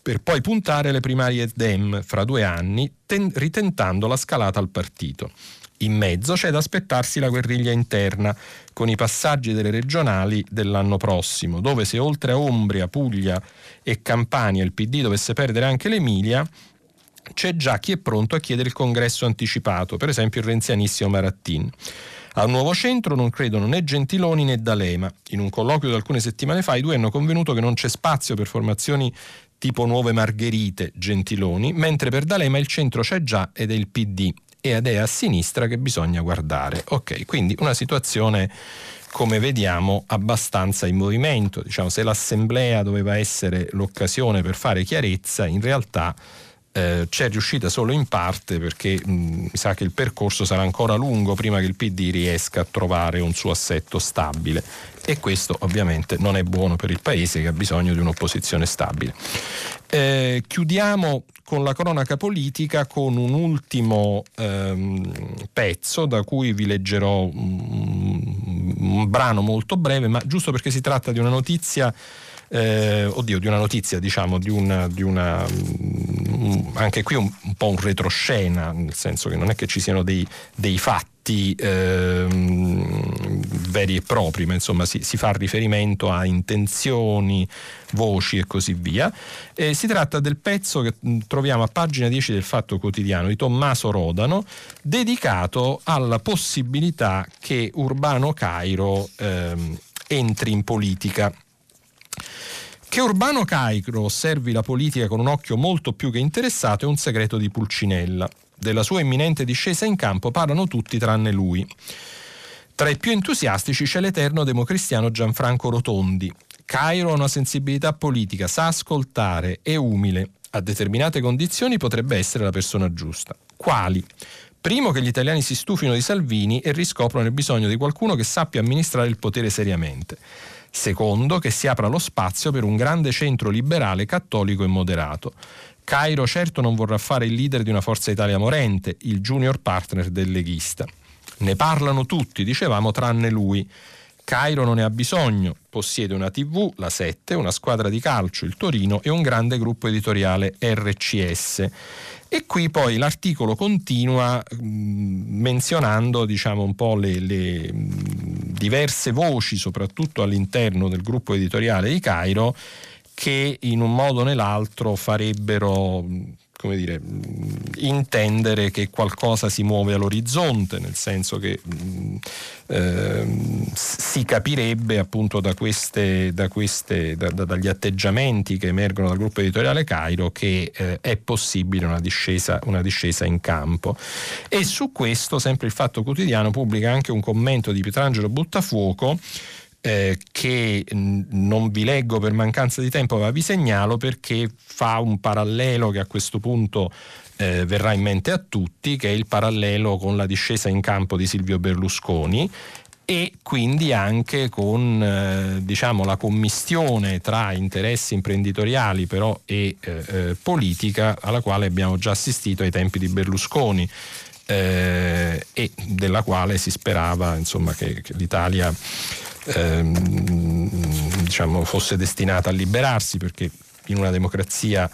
per poi puntare le primarie Dem fra due anni, ten- ritentando la scalata al partito. In mezzo c'è da aspettarsi la guerriglia interna, con i passaggi delle regionali dell'anno prossimo, dove se oltre a Umbria, Puglia e Campania il PD dovesse perdere anche l'Emilia, c'è già chi è pronto a chiedere il congresso anticipato, per esempio il renzianissimo Marattin. Al nuovo centro non credono né Gentiloni né D'Alema. In un colloquio di alcune settimane fa i due hanno convenuto che non c'è spazio per formazioni tipo nuove Margherite Gentiloni, mentre per D'Alema il centro c'è già ed è il PD ed è a sinistra che bisogna guardare. Ok, quindi una situazione come vediamo abbastanza in movimento. Diciamo, se l'assemblea doveva essere l'occasione per fare chiarezza, in realtà eh, c'è riuscita solo in parte perché mh, mi sa che il percorso sarà ancora lungo prima che il PD riesca a trovare un suo assetto stabile e questo ovviamente non è buono per il Paese che ha bisogno di un'opposizione stabile. Eh, chiudiamo con la cronaca politica con un ultimo ehm, pezzo da cui vi leggerò un, un brano molto breve, ma giusto perché si tratta di una notizia eh, oddio, di una notizia, diciamo, di una, di una anche qui un, un, po' un retroscena, nel senso che non è che ci siano dei, dei fatti eh, veri e propri, ma insomma si, si, fa riferimento a intenzioni, voci e così via. Eh, si tratta del pezzo che mm, troviamo a pagina 10 del Fatto Quotidiano di Tommaso Rodano, dedicato alla possibilità che Urbano Cairo ehm, entri in politica. Che Urbano Cairo osservi la politica con un occhio molto più che interessato è un segreto di Pulcinella. Della sua imminente discesa in campo parlano tutti tranne lui. Tra i più entusiastici c'è l'eterno democristiano Gianfranco Rotondi. Cairo ha una sensibilità politica, sa ascoltare, è umile. A determinate condizioni potrebbe essere la persona giusta. Quali? Primo che gli italiani si stufino di Salvini e riscoprono il bisogno di qualcuno che sappia amministrare il potere seriamente. Secondo, che si apra lo spazio per un grande centro liberale, cattolico e moderato. Cairo certo non vorrà fare il leader di una Forza Italia morente, il junior partner del leghista. Ne parlano tutti, dicevamo, tranne lui. Cairo non ne ha bisogno, possiede una TV, la 7, una squadra di calcio, il Torino e un grande gruppo editoriale RCS. E qui poi l'articolo continua mh, mm, menzionando diciamo, un po' le, le mh, diverse voci, soprattutto all'interno del gruppo editoriale di Cairo, che in un modo o nell'altro farebbero come dire, intendere che qualcosa si muove all'orizzonte, nel senso che eh, si capirebbe appunto da queste, da queste, da, dagli atteggiamenti che emergono dal gruppo editoriale Cairo che eh, è possibile una discesa, una discesa in campo. E su questo sempre il Fatto Quotidiano pubblica anche un commento di Pietrangelo Buttafuoco eh, che non vi leggo per mancanza di tempo, ma vi segnalo perché fa un parallelo che a questo punto eh, verrà in mente a tutti, che è il parallelo con la discesa in campo di Silvio Berlusconi e quindi anche con eh, diciamo, la commistione tra interessi imprenditoriali però e eh, eh, politica alla quale abbiamo già assistito ai tempi di Berlusconi eh, e della quale si sperava insomma, che, che l'Italia ehm, diciamo, fosse destinata a liberarsi perché in una democrazia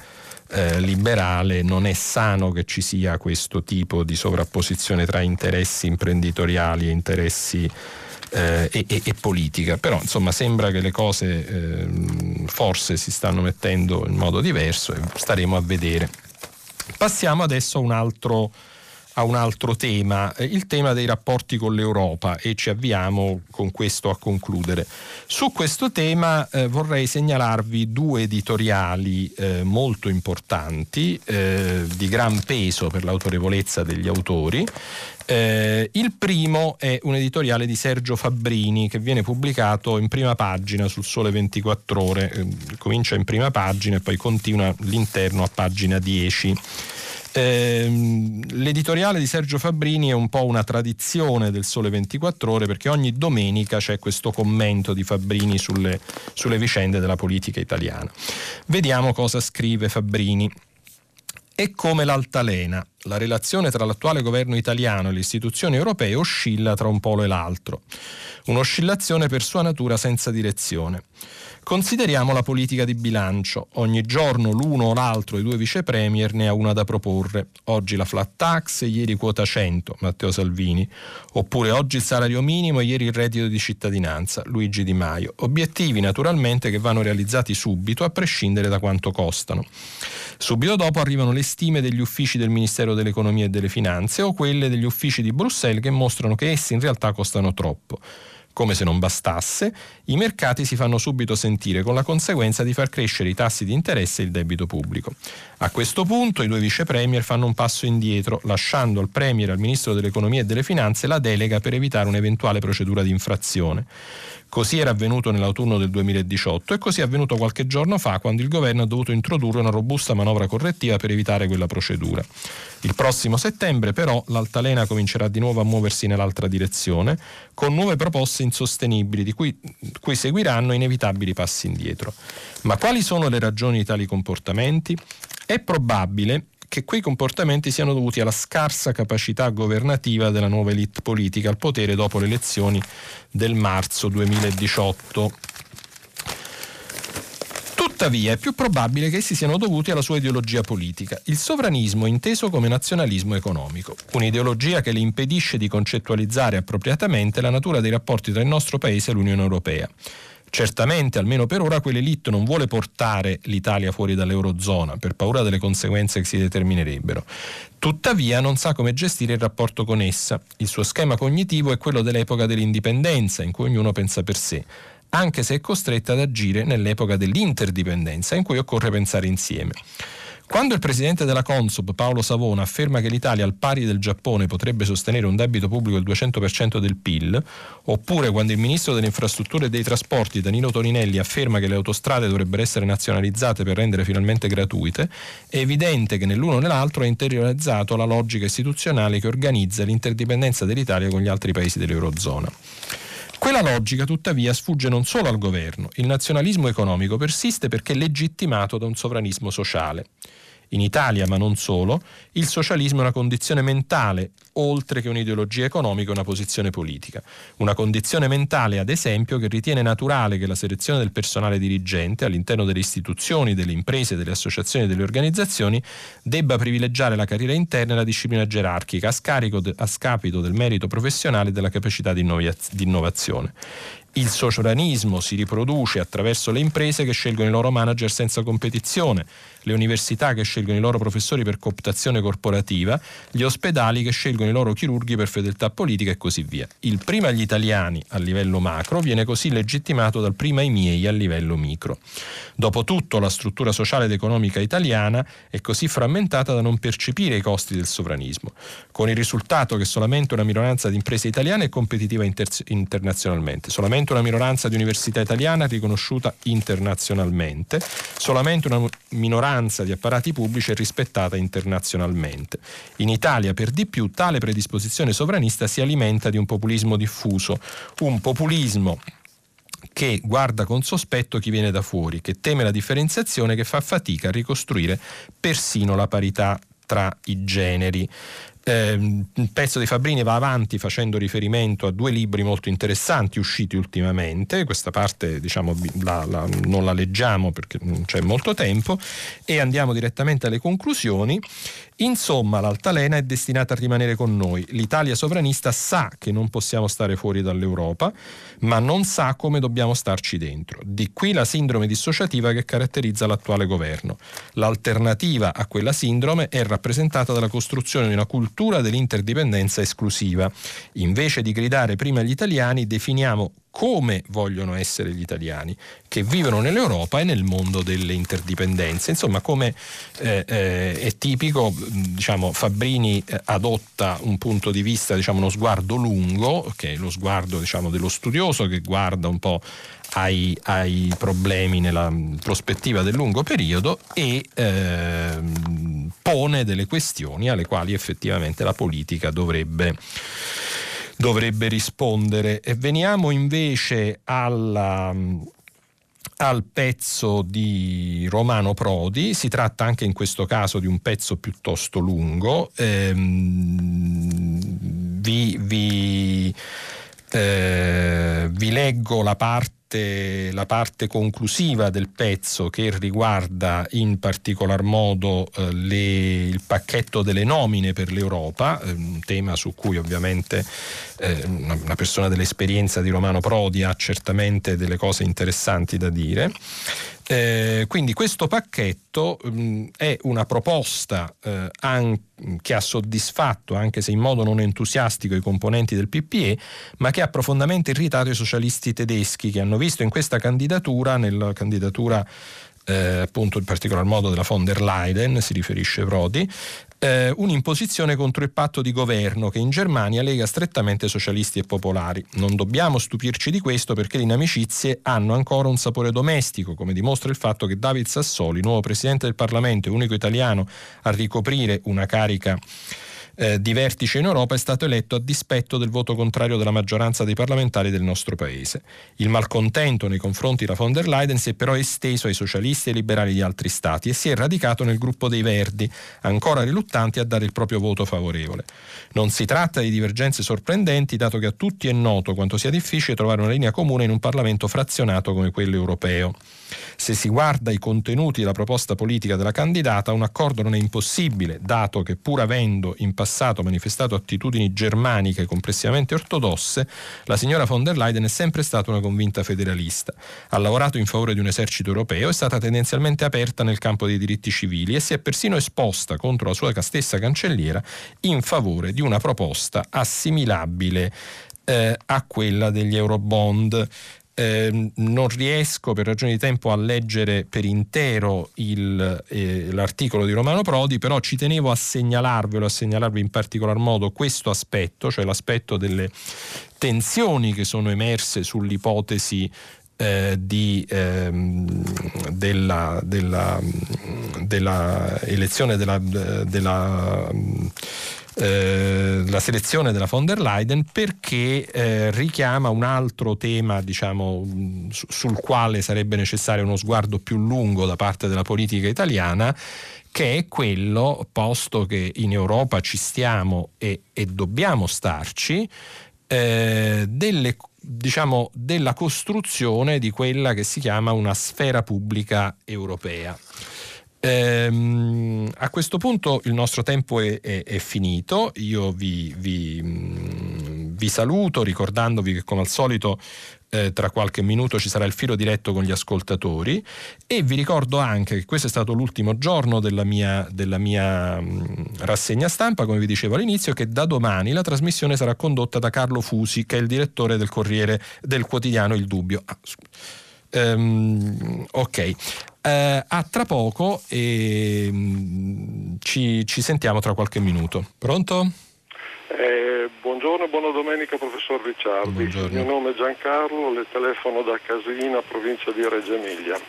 eh, liberale non è sano che ci sia questo tipo di sovrapposizione tra interessi imprenditoriali e interessi eh, e, e, e, politica. Però insomma sembra che le cose eh, forse si stanno mettendo in modo diverso e staremo a vedere. Passiamo adesso a un altro a un altro tema, eh, il tema dei rapporti con l'Europa e ci avviamo con questo a concludere. Su questo tema eh, vorrei segnalarvi due editoriali eh, molto importanti, eh, di gran peso per l'autorevolezza degli autori. Eh, il primo è un editoriale di Sergio Fabbrini che viene pubblicato in prima pagina sul Sole 24 ore, eh, comincia in prima pagina e poi continua all'interno a pagina 10. Ehm, l'editoriale di Sergio Fabbrini è un po' una tradizione del Sole 24 Ore perché ogni domenica c'è questo commento di Fabbrini sulle, sulle vicende della politica italiana. Vediamo cosa scrive Fabbrini. È come l'altalena. La relazione tra l'attuale governo italiano e le istituzioni europee oscilla tra un polo e l'altro. Un'oscillazione per sua natura senza direzione. Consideriamo la politica di bilancio. Ogni giorno l'uno o l'altro dei due vice premier ne ha una da proporre. Oggi la flat tax ieri quota 100, Matteo Salvini. Oppure oggi il salario minimo ieri il reddito di cittadinanza, Luigi Di Maio. Obiettivi naturalmente che vanno realizzati subito, a prescindere da quanto costano. Subito dopo arrivano le stime degli uffici del Ministero dell'Economia e delle Finanze o quelle degli uffici di Bruxelles che mostrano che essi in realtà costano troppo. Come se non bastasse, i mercati si fanno subito sentire con la conseguenza di far crescere i tassi di interesse e il debito pubblico. A questo punto i due vice premier fanno un passo indietro, lasciando al premier e al ministro dell'economia e delle finanze la delega per evitare un'eventuale procedura di infrazione. Così era avvenuto nell'autunno del 2018 e così è avvenuto qualche giorno fa quando il governo ha dovuto introdurre una robusta manovra correttiva per evitare quella procedura. Il prossimo settembre però l'altalena comincerà di nuovo a muoversi nell'altra direzione con nuove proposte insostenibili di cui, cui seguiranno inevitabili passi indietro. Ma quali sono le ragioni di tali comportamenti? È probabile che quei comportamenti siano dovuti alla scarsa capacità governativa della nuova elite politica al potere dopo le elezioni del marzo 2018. Tuttavia è più probabile che essi siano dovuti alla sua ideologia politica, il sovranismo inteso come nazionalismo economico, un'ideologia che le impedisce di concettualizzare appropriatamente la natura dei rapporti tra il nostro Paese e l'Unione Europea. Certamente, almeno per ora, quell'elite non vuole portare l'Italia fuori dall'Eurozona per paura delle conseguenze che si determinerebbero. Tuttavia non sa come gestire il rapporto con essa. Il suo schema cognitivo è quello dell'epoca dell'indipendenza, in cui ognuno pensa per sé anche se è costretta ad agire nell'epoca dell'interdipendenza, in cui occorre pensare insieme. Quando il presidente della Consub, Paolo Savona, afferma che l'Italia al pari del Giappone potrebbe sostenere un debito pubblico del 200% del PIL, oppure quando il ministro delle infrastrutture e dei trasporti, Danilo Toninelli, afferma che le autostrade dovrebbero essere nazionalizzate per rendere finalmente gratuite, è evidente che nell'uno o nell'altro è interiorizzato la logica istituzionale che organizza l'interdipendenza dell'Italia con gli altri paesi dell'Eurozona. Quella logica, tuttavia, sfugge non solo al governo. Il nazionalismo economico persiste perché legittimato da un sovranismo sociale. In Italia, ma non solo, il socialismo è una condizione mentale, oltre che un'ideologia economica e una posizione politica. Una condizione mentale, ad esempio, che ritiene naturale che la selezione del personale dirigente all'interno delle istituzioni, delle imprese, delle associazioni e delle organizzazioni debba privilegiare la carriera interna e la disciplina gerarchica a, de- a scapito del merito professionale e della capacità di, innovazione. Il sovranismo si riproduce attraverso le imprese che scelgono i loro manager senza competizione, le università che scelgono i loro professori per cooptazione corporativa, gli ospedali che scelgono i loro chirurghi per fedeltà politica e così via. Il prima agli italiani a livello macro viene così legittimato dal prima ai miei a livello micro. Dopotutto la struttura sociale ed economica italiana è così frammentata da non percepire i costi del sovranismo, con il risultato che solamente una minoranza di imprese italiane è competitiva inter- internazionalmente, solamente una minoranza di università italiana riconosciuta internazionalmente, solamente una minoranza maggioranza di apparati pubblici è rispettata internazionalmente. In Italia, per di più, tale predisposizione sovranista si alimenta di un populismo diffuso, un populismo che guarda con sospetto chi viene da fuori, che teme la differenziazione, che fa fatica a ricostruire persino la parità tra i generi. Eh, il pezzo di Fabrini va avanti facendo riferimento a due libri molto interessanti usciti ultimamente, questa parte diciamo, la, la, non la leggiamo perché non c'è molto tempo e andiamo direttamente alle conclusioni. Insomma, l'altalena è destinata a rimanere con noi. L'Italia sovranista sa che non possiamo stare fuori dall'Europa, ma non sa come dobbiamo starci dentro. Di qui la sindrome dissociativa che caratterizza l'attuale governo. L'alternativa a quella sindrome è rappresentata dalla costruzione di una cultura dell'interdipendenza esclusiva. Invece di gridare prima agli italiani, definiamo come vogliono essere gli italiani che vivono nell'Europa e nel mondo delle interdipendenze. Insomma, come eh, eh, è tipico, diciamo, Fabbrini eh, adotta un punto di vista, diciamo, uno sguardo lungo, che è lo sguardo diciamo, dello studioso che guarda un po' ai, ai, problemi nella prospettiva del lungo periodo e eh, pone delle questioni alle quali effettivamente la politica dovrebbe dovrebbe rispondere. E veniamo invece alla al pezzo di Romano Prodi, si tratta anche in questo caso di un pezzo piuttosto lungo, ehm, vi, vi, eh, vi leggo la parte parte, la parte conclusiva del pezzo che riguarda in particolar modo eh, le, il pacchetto delle nomine per l'Europa, eh, un tema su cui ovviamente eh, una, una persona dell'esperienza di Romano Prodi ha certamente delle cose interessanti da dire. Eh, quindi questo pacchetto mh, mm, è una proposta eh, an- che ha soddisfatto, anche se in modo non entusiastico, i componenti del PPE, ma che ha profondamente irritato i socialisti tedeschi che hanno visto in questa candidatura, nella candidatura eh, appunto in particolar modo della von der Leyen, si riferisce Prodi, eh, un'imposizione contro il patto di governo che in Germania lega strettamente socialisti e popolari. Non dobbiamo stupirci di questo perché le inimicizie hanno ancora un sapore domestico, come dimostra il fatto che David Sassoli, nuovo presidente del Parlamento e unico italiano a ricoprire una carica eh, di vertice in Europa è stato eletto a dispetto del voto contrario della maggioranza dei parlamentari del nostro paese. Il malcontento nei confronti della von der Leyen si è però esteso ai socialisti e liberali di altri stati e si è radicato nel gruppo dei Verdi, ancora riluttanti a dare il proprio voto favorevole. Non si tratta di divergenze sorprendenti, dato che a tutti è noto quanto sia difficile trovare una linea comune in un Parlamento frazionato come quello europeo. Se si guarda i contenuti della proposta politica della candidata, un accordo non è impossibile, dato che pur avendo in passato manifestato attitudini germaniche complessivamente ortodosse, la signora von der Leyen è sempre stata una convinta federalista. Ha lavorato in favore di un esercito europeo, è stata tendenzialmente aperta nel campo dei diritti civili e si è persino esposta contro la sua stessa cancelliera in favore di una proposta assimilabile eh, a quella degli Eurobond. Eh, non riesco per ragioni di tempo a leggere per intero il, eh, l'articolo di Romano Prodi, però ci tenevo a segnalarvelo, a segnalarvi in particolar modo questo aspetto, cioè l'aspetto delle tensioni che sono emerse sull'ipotesi eh, di, ehm, della, della, della, elezione della, della eh, la selezione della von der Leyen perché eh, richiama un altro tema diciamo, su, sul quale sarebbe necessario uno sguardo più lungo da parte della politica italiana che è quello, posto che in Europa ci stiamo e, e dobbiamo starci, eh, delle, diciamo, della costruzione di quella che si chiama una sfera pubblica europea. Ehm, a questo punto il nostro tempo è, è, è finito, io vi, vi, vi saluto ricordandovi che come al solito eh, tra qualche minuto ci sarà il filo diretto con gli ascoltatori e vi ricordo anche che questo è stato l'ultimo giorno della mia, della mia mh, rassegna stampa, come vi dicevo all'inizio, che da domani la trasmissione sarà condotta da Carlo Fusi, che è il direttore del Corriere del quotidiano Il Dubbio. Ah, um, ok. Uh, a tra poco e um, ci, ci sentiamo tra qualche minuto. Pronto? Eh, buongiorno e buona domenica professor Ricciardi. Buongiorno. Il mio nome è Giancarlo, le telefono da Casina, provincia di Reggio Emilia.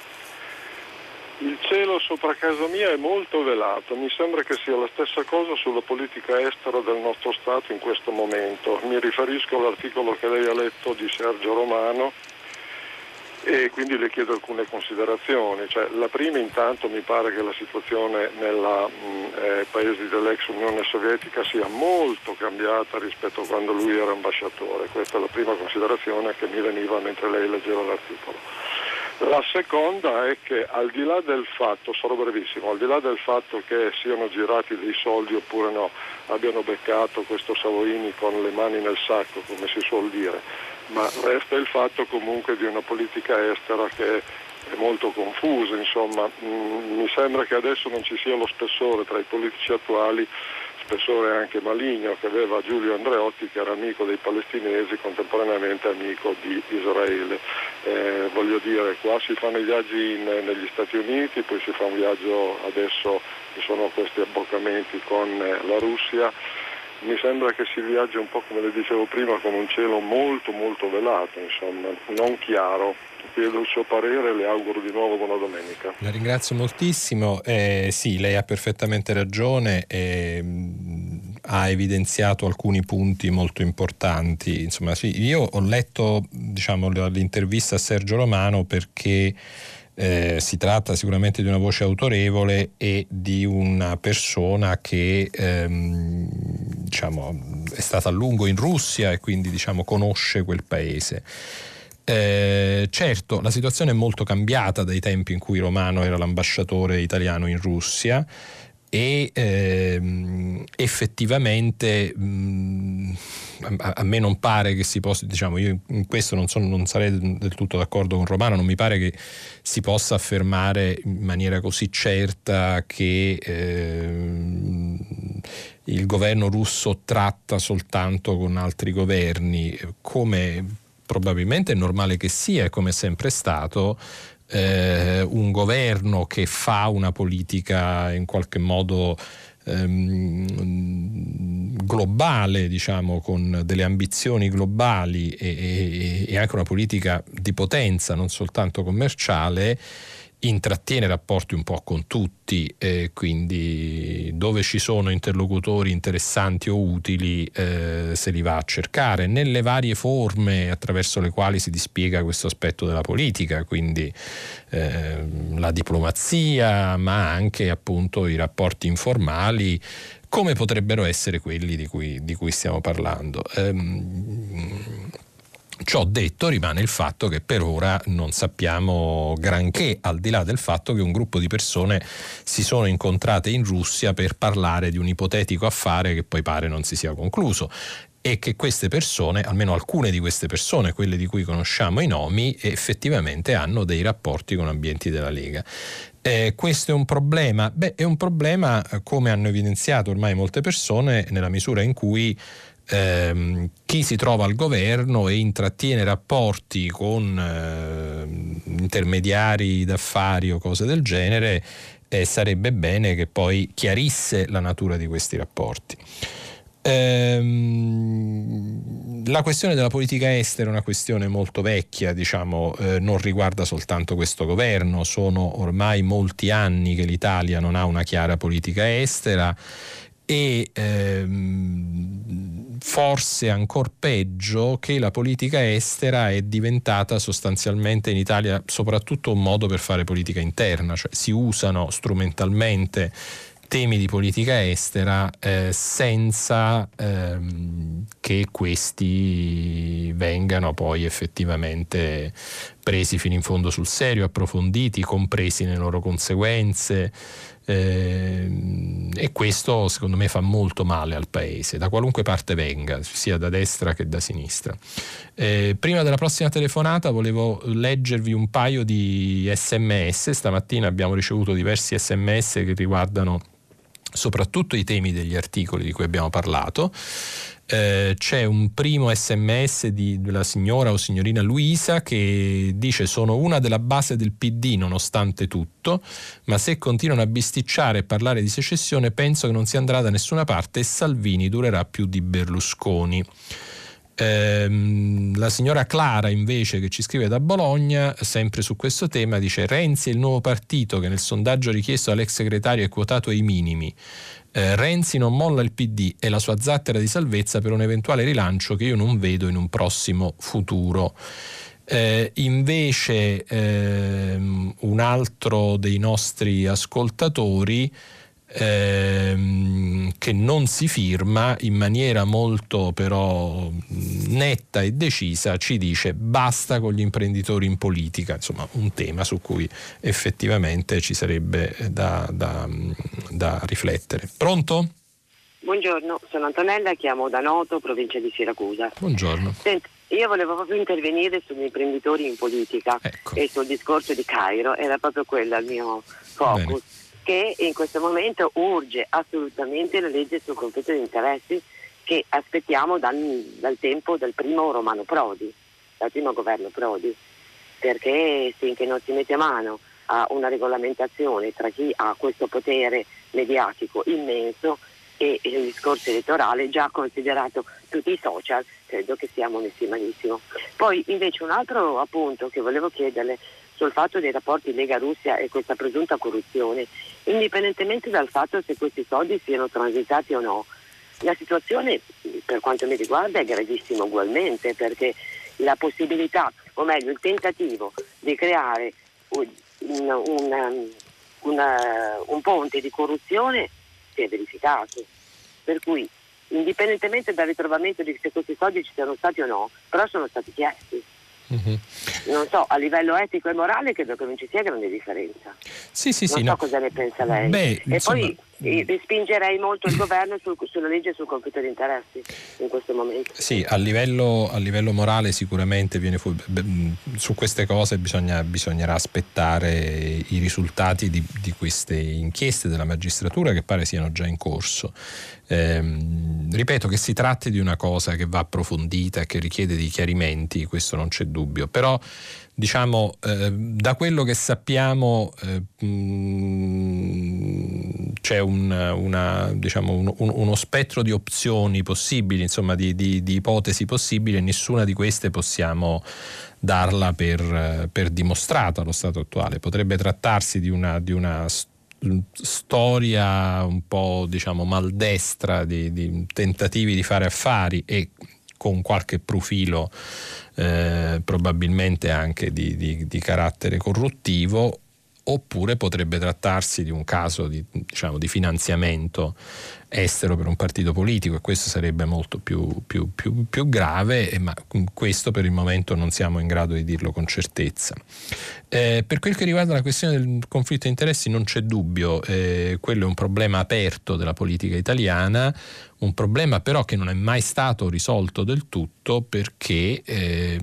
Il cielo sopra casa mia è molto velato, mi sembra che sia la stessa cosa sulla politica estera del nostro Stato in questo momento. Mi riferisco all'articolo che lei ha letto di Sergio Romano e quindi le chiedo alcune considerazioni. Cioè, la prima intanto mi pare che la situazione nei eh, paesi dell'ex Unione Sovietica sia molto cambiata rispetto a quando lui era ambasciatore. Questa è la prima considerazione che mi veniva mentre lei leggeva l'articolo. La seconda è che al di là del fatto, sarò brevissimo, al di là del fatto che siano girati dei soldi oppure no, abbiano beccato questo Savoini con le mani nel sacco, come si suol dire, ma resta il fatto comunque di una politica estera che è molto confusa, insomma, mm, mi sembra che adesso non ci sia lo spessore tra i politici attuali, spessore anche maligno che aveva Giulio Andreotti che era amico dei palestinesi, contemporaneamente amico di Israele. Eh, voglio dire, qua si fanno i viaggi in, negli Stati Uniti, poi si fa un viaggio adesso, ci sono questi abboccamenti con eh, la Russia mi sembra che si viaggia un po' come le dicevo prima con un cielo molto molto velato, insomma, non chiaro. Chiedo il suo parere e le auguro di nuovo buona domenica. La ringrazio moltissimo. Eh, sì, lei ha perfettamente ragione. Eh, ha evidenziato alcuni punti molto importanti. Insomma, sì, io ho letto diciamo, l'intervista a Sergio Romano perché eh, si tratta sicuramente di una voce autorevole e di una persona che ehm, diciamo, è stata a lungo in Russia e quindi diciamo, conosce quel paese. Eh, certo, la situazione è molto cambiata dai tempi in cui Romano era l'ambasciatore italiano in Russia e ehm, effettivamente mh, a, a, me non pare che si possa, diciamo, io in questo non, sono, non, sarei del tutto d'accordo con Romano, non mi pare che si possa affermare in maniera così certa che ehm, il governo russo tratta soltanto con altri governi, come probabilmente è normale che sia come è sempre stato, eh, un governo che fa una politica in qualche modo ehm, globale, diciamo, con delle ambizioni globali e, e, e anche una politica di potenza, non soltanto commerciale, intrattiene rapporti un po' con tutti, eh, quindi dove ci sono interlocutori interessanti o utili eh, se li va a cercare, nelle varie forme attraverso le quali si dispiega questo aspetto della politica, quindi eh, la diplomazia, ma anche appunto i rapporti informali come potrebbero essere quelli di cui, di cui stiamo parlando. Ehm, Ciò detto rimane il fatto che per ora non sappiamo granché, al di là del fatto che un gruppo di persone si sono incontrate in Russia per parlare di un ipotetico affare che poi pare non si sia concluso e che queste persone, almeno alcune di queste persone, quelle di cui conosciamo i nomi, effettivamente hanno dei rapporti con ambienti della Lega. Eh, questo è un problema? Beh, è un problema, eh, come hanno evidenziato ormai molte persone, nella misura in cui ehm, chi si trova al governo e intrattiene rapporti con eh, intermediari d'affari o cose del genere, eh, sarebbe bene che poi chiarisse la natura di questi rapporti. Ehm, la questione della politica estera è una questione molto vecchia, diciamo, eh, non riguarda soltanto questo governo, sono ormai molti anni che l'Italia non ha una chiara politica estera e ehm, forse ancora peggio che la politica estera è diventata sostanzialmente in Italia soprattutto un modo per fare politica interna, cioè si usano strumentalmente temi di politica estera eh, senza ehm, che questi vengano poi effettivamente presi fino in fondo sul serio, approfonditi, compresi nelle loro conseguenze Eh, e questo secondo me fa molto male al paese, da qualunque parte venga, sia da destra che da sinistra. Eh, prima della prossima telefonata volevo leggervi un paio di sms, stamattina abbiamo ricevuto diversi sms che riguardano soprattutto i temi degli articoli di cui abbiamo parlato. Eh, c'è un primo sms di, della signora o signorina Luisa che dice sono una della base del PD nonostante tutto, ma se continuano a bisticciare e parlare di secessione penso che non si andrà da nessuna parte e Salvini durerà più di Berlusconi. Ehm, la signora Clara invece che ci scrive da Bologna, sempre su questo tema, dice Renzi è il nuovo partito che nel sondaggio richiesto dall'ex segretario è quotato ai minimi. Eh, Renzi non molla il PD e la sua zattera di salvezza per un eventuale rilancio che io non vedo in un prossimo futuro. Eh, invece ehm, un altro dei nostri ascoltatori ehm, che non si firma in maniera molto però netta e decisa ci dice basta con gli imprenditori in politica, insomma un tema su cui effettivamente ci sarebbe da, da, da riflettere. Pronto? Buongiorno, sono Antonella, chiamo da Noto, provincia di Siracusa. Buongiorno. Senti, io volevo proprio intervenire sugli imprenditori in politica ecco. e sul discorso di Cairo, era proprio quello il mio focus. Bene che in questo momento urge assolutamente la legge sul conflitto di interessi che aspettiamo dal, dal tempo del primo Romano Prodi, dal primo governo Prodi, perché finché non si mette a mano a una regolamentazione tra chi ha questo potere mediatico immenso e il discorso elettorale già considerato tutti i social, credo che siamo messi malissimo. Poi invece un altro appunto che volevo chiederle sul fatto dei rapporti Lega-Russia e questa presunta corruzione, indipendentemente dal fatto se questi soldi siano transitati o no. La situazione, per quanto mi riguarda, è gravissima ugualmente perché la possibilità, o meglio il tentativo di creare un, un, un, un ponte di corruzione si è verificato. Per cui, indipendentemente dal ritrovamento di se questi soldi ci siano stati o no, però sono stati chiesti. Mm-hmm. Non so, a livello etico e morale credo che non ci sia grande differenza. Sì, sì, non sì. so no. cosa ne pensa lei. Beh, e insomma... poi respingerei molto il governo sul, sulla legge sul conflitto di interessi in questo momento. Sì, a livello, a livello morale sicuramente viene fu- su queste cose bisogna, bisognerà aspettare i risultati di, di, queste inchieste della magistratura che pare siano già in corso. Eh, ripeto che si tratti di una cosa che va approfondita che richiede di chiarimenti, questo non c'è dubbio, però diciamo, eh, da quello che sappiamo eh, mh, c'è un, una, diciamo, un, un, uno spettro di opzioni possibili, insomma, di, di, di, ipotesi possibili e nessuna di queste possiamo darla per, per dimostrata allo stato attuale. Potrebbe trattarsi di una, di una storia un po' diciamo maldestra di, di tentativi di fare affari e con qualche profilo eh, probabilmente anche di, di, di, carattere corruttivo, oppure potrebbe trattarsi di un caso di, diciamo, di finanziamento estero per un partito politico e questo sarebbe molto più, più, più, più grave, ma questo per il momento non siamo in grado di dirlo con certezza. Eh, per quel che riguarda la questione del conflitto di interessi non c'è dubbio, eh, quello è un problema aperto della politica italiana, un problema però che non è mai stato risolto del tutto perché eh,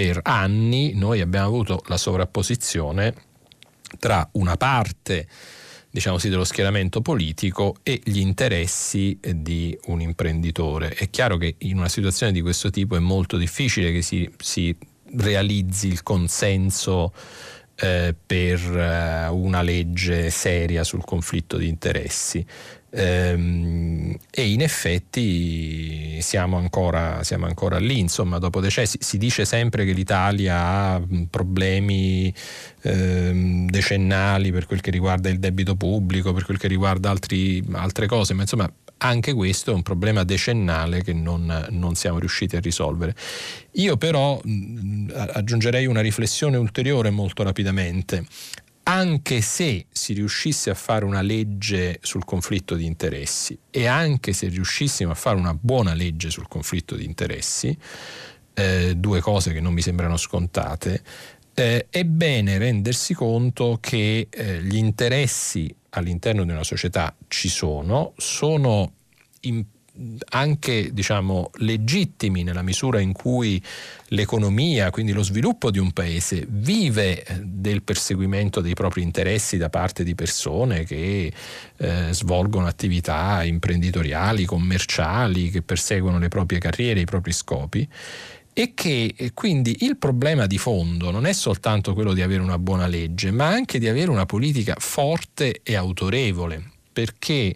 per anni noi abbiamo avuto la sovrapposizione tra una parte diciamo sì, dello schieramento politico e gli interessi di un imprenditore. È chiaro che in una situazione di questo tipo è molto difficile che si, si realizzi il consenso eh, per eh, una legge seria sul conflitto di interessi. Ehm, e in effetti siamo ancora, siamo ancora lì, insomma, dopo decenni si, dice sempre che l'Italia ha problemi ehm, decennali per quel che riguarda il debito pubblico, per quel che riguarda altri, altre cose, ma insomma anche questo è un problema decennale che non, non, siamo riusciti a risolvere. Io però aggiungerei una riflessione ulteriore molto rapidamente anche se si riuscisse a fare una legge sul conflitto di interessi e anche se riuscissimo a fare una buona legge sul conflitto di interessi, eh, due cose che non mi sembrano scontate, eh, è bene rendersi conto che eh, gli interessi all'interno di una società ci sono, sono in, anche diciamo, legittimi nella misura in cui l'economia, quindi lo sviluppo di un paese, vive eh, del perseguimento dei propri interessi da parte di persone che eh, svolgono attività imprenditoriali, commerciali, che perseguono le proprie carriere, i propri scopi e che eh, quindi il problema di fondo non è soltanto quello di avere una buona legge, ma anche di avere una politica forte e autorevole, perché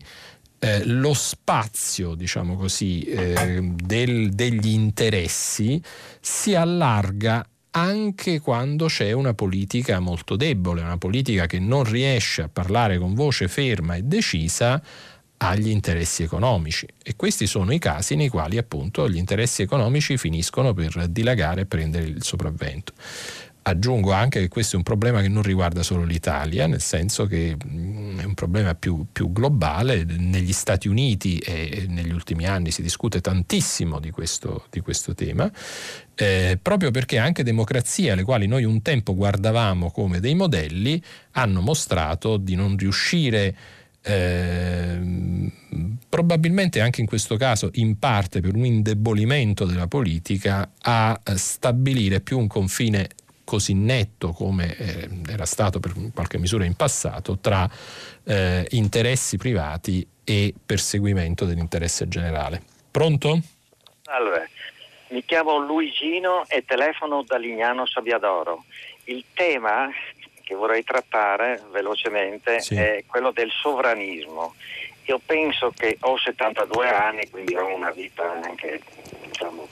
eh, lo spazio, diciamo così, eh, del, degli interessi si allarga anche quando c'è una politica molto debole, una politica che non riesce a parlare con voce ferma e decisa agli interessi economici e questi sono i casi nei quali appunto gli interessi economici finiscono per dilagare e prendere il sopravvento. Aggiungo anche che questo è un problema che non riguarda solo l'Italia, nel senso che mm, è un problema più, più globale. Negli Stati Uniti e negli ultimi anni si discute tantissimo di questo, di questo tema, eh, proprio perché anche democrazie alle quali noi un tempo guardavamo come dei modelli hanno mostrato di non riuscire eh, probabilmente anche in questo caso in parte per un indebolimento della politica a stabilire più un confine così netto come eh, era stato per qualche misura in passato tra eh, interessi privati e perseguimento dell'interesse generale. Pronto? Allora, mi chiamo Luigino e telefono da Lignano Sabbiadoro. Il tema che vorrei trattare velocemente sì. è quello del sovranismo. Io penso che ho 72 anni, quindi ho una vita anche, diciamo,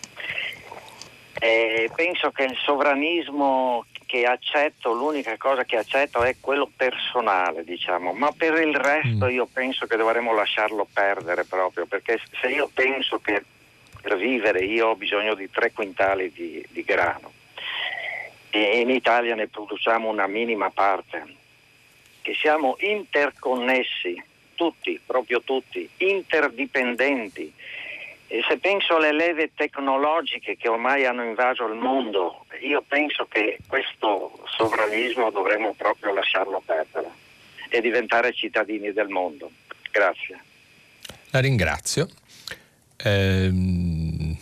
e penso che il sovranismo che accetto, l'unica cosa che accetto è quello personale, diciamo, ma per il resto mm. io penso che dovremmo lasciarlo perdere proprio, perché se io penso che per vivere io ho bisogno di tre quintali di, di grano, e in Italia ne produciamo una minima parte, che siamo interconnessi, tutti, proprio tutti, interdipendenti. E se penso alle leve tecnologiche che ormai hanno invaso il mondo, io penso che questo sovranismo dovremmo proprio lasciarlo perdere e diventare cittadini del mondo. Grazie. La ringrazio. Ehm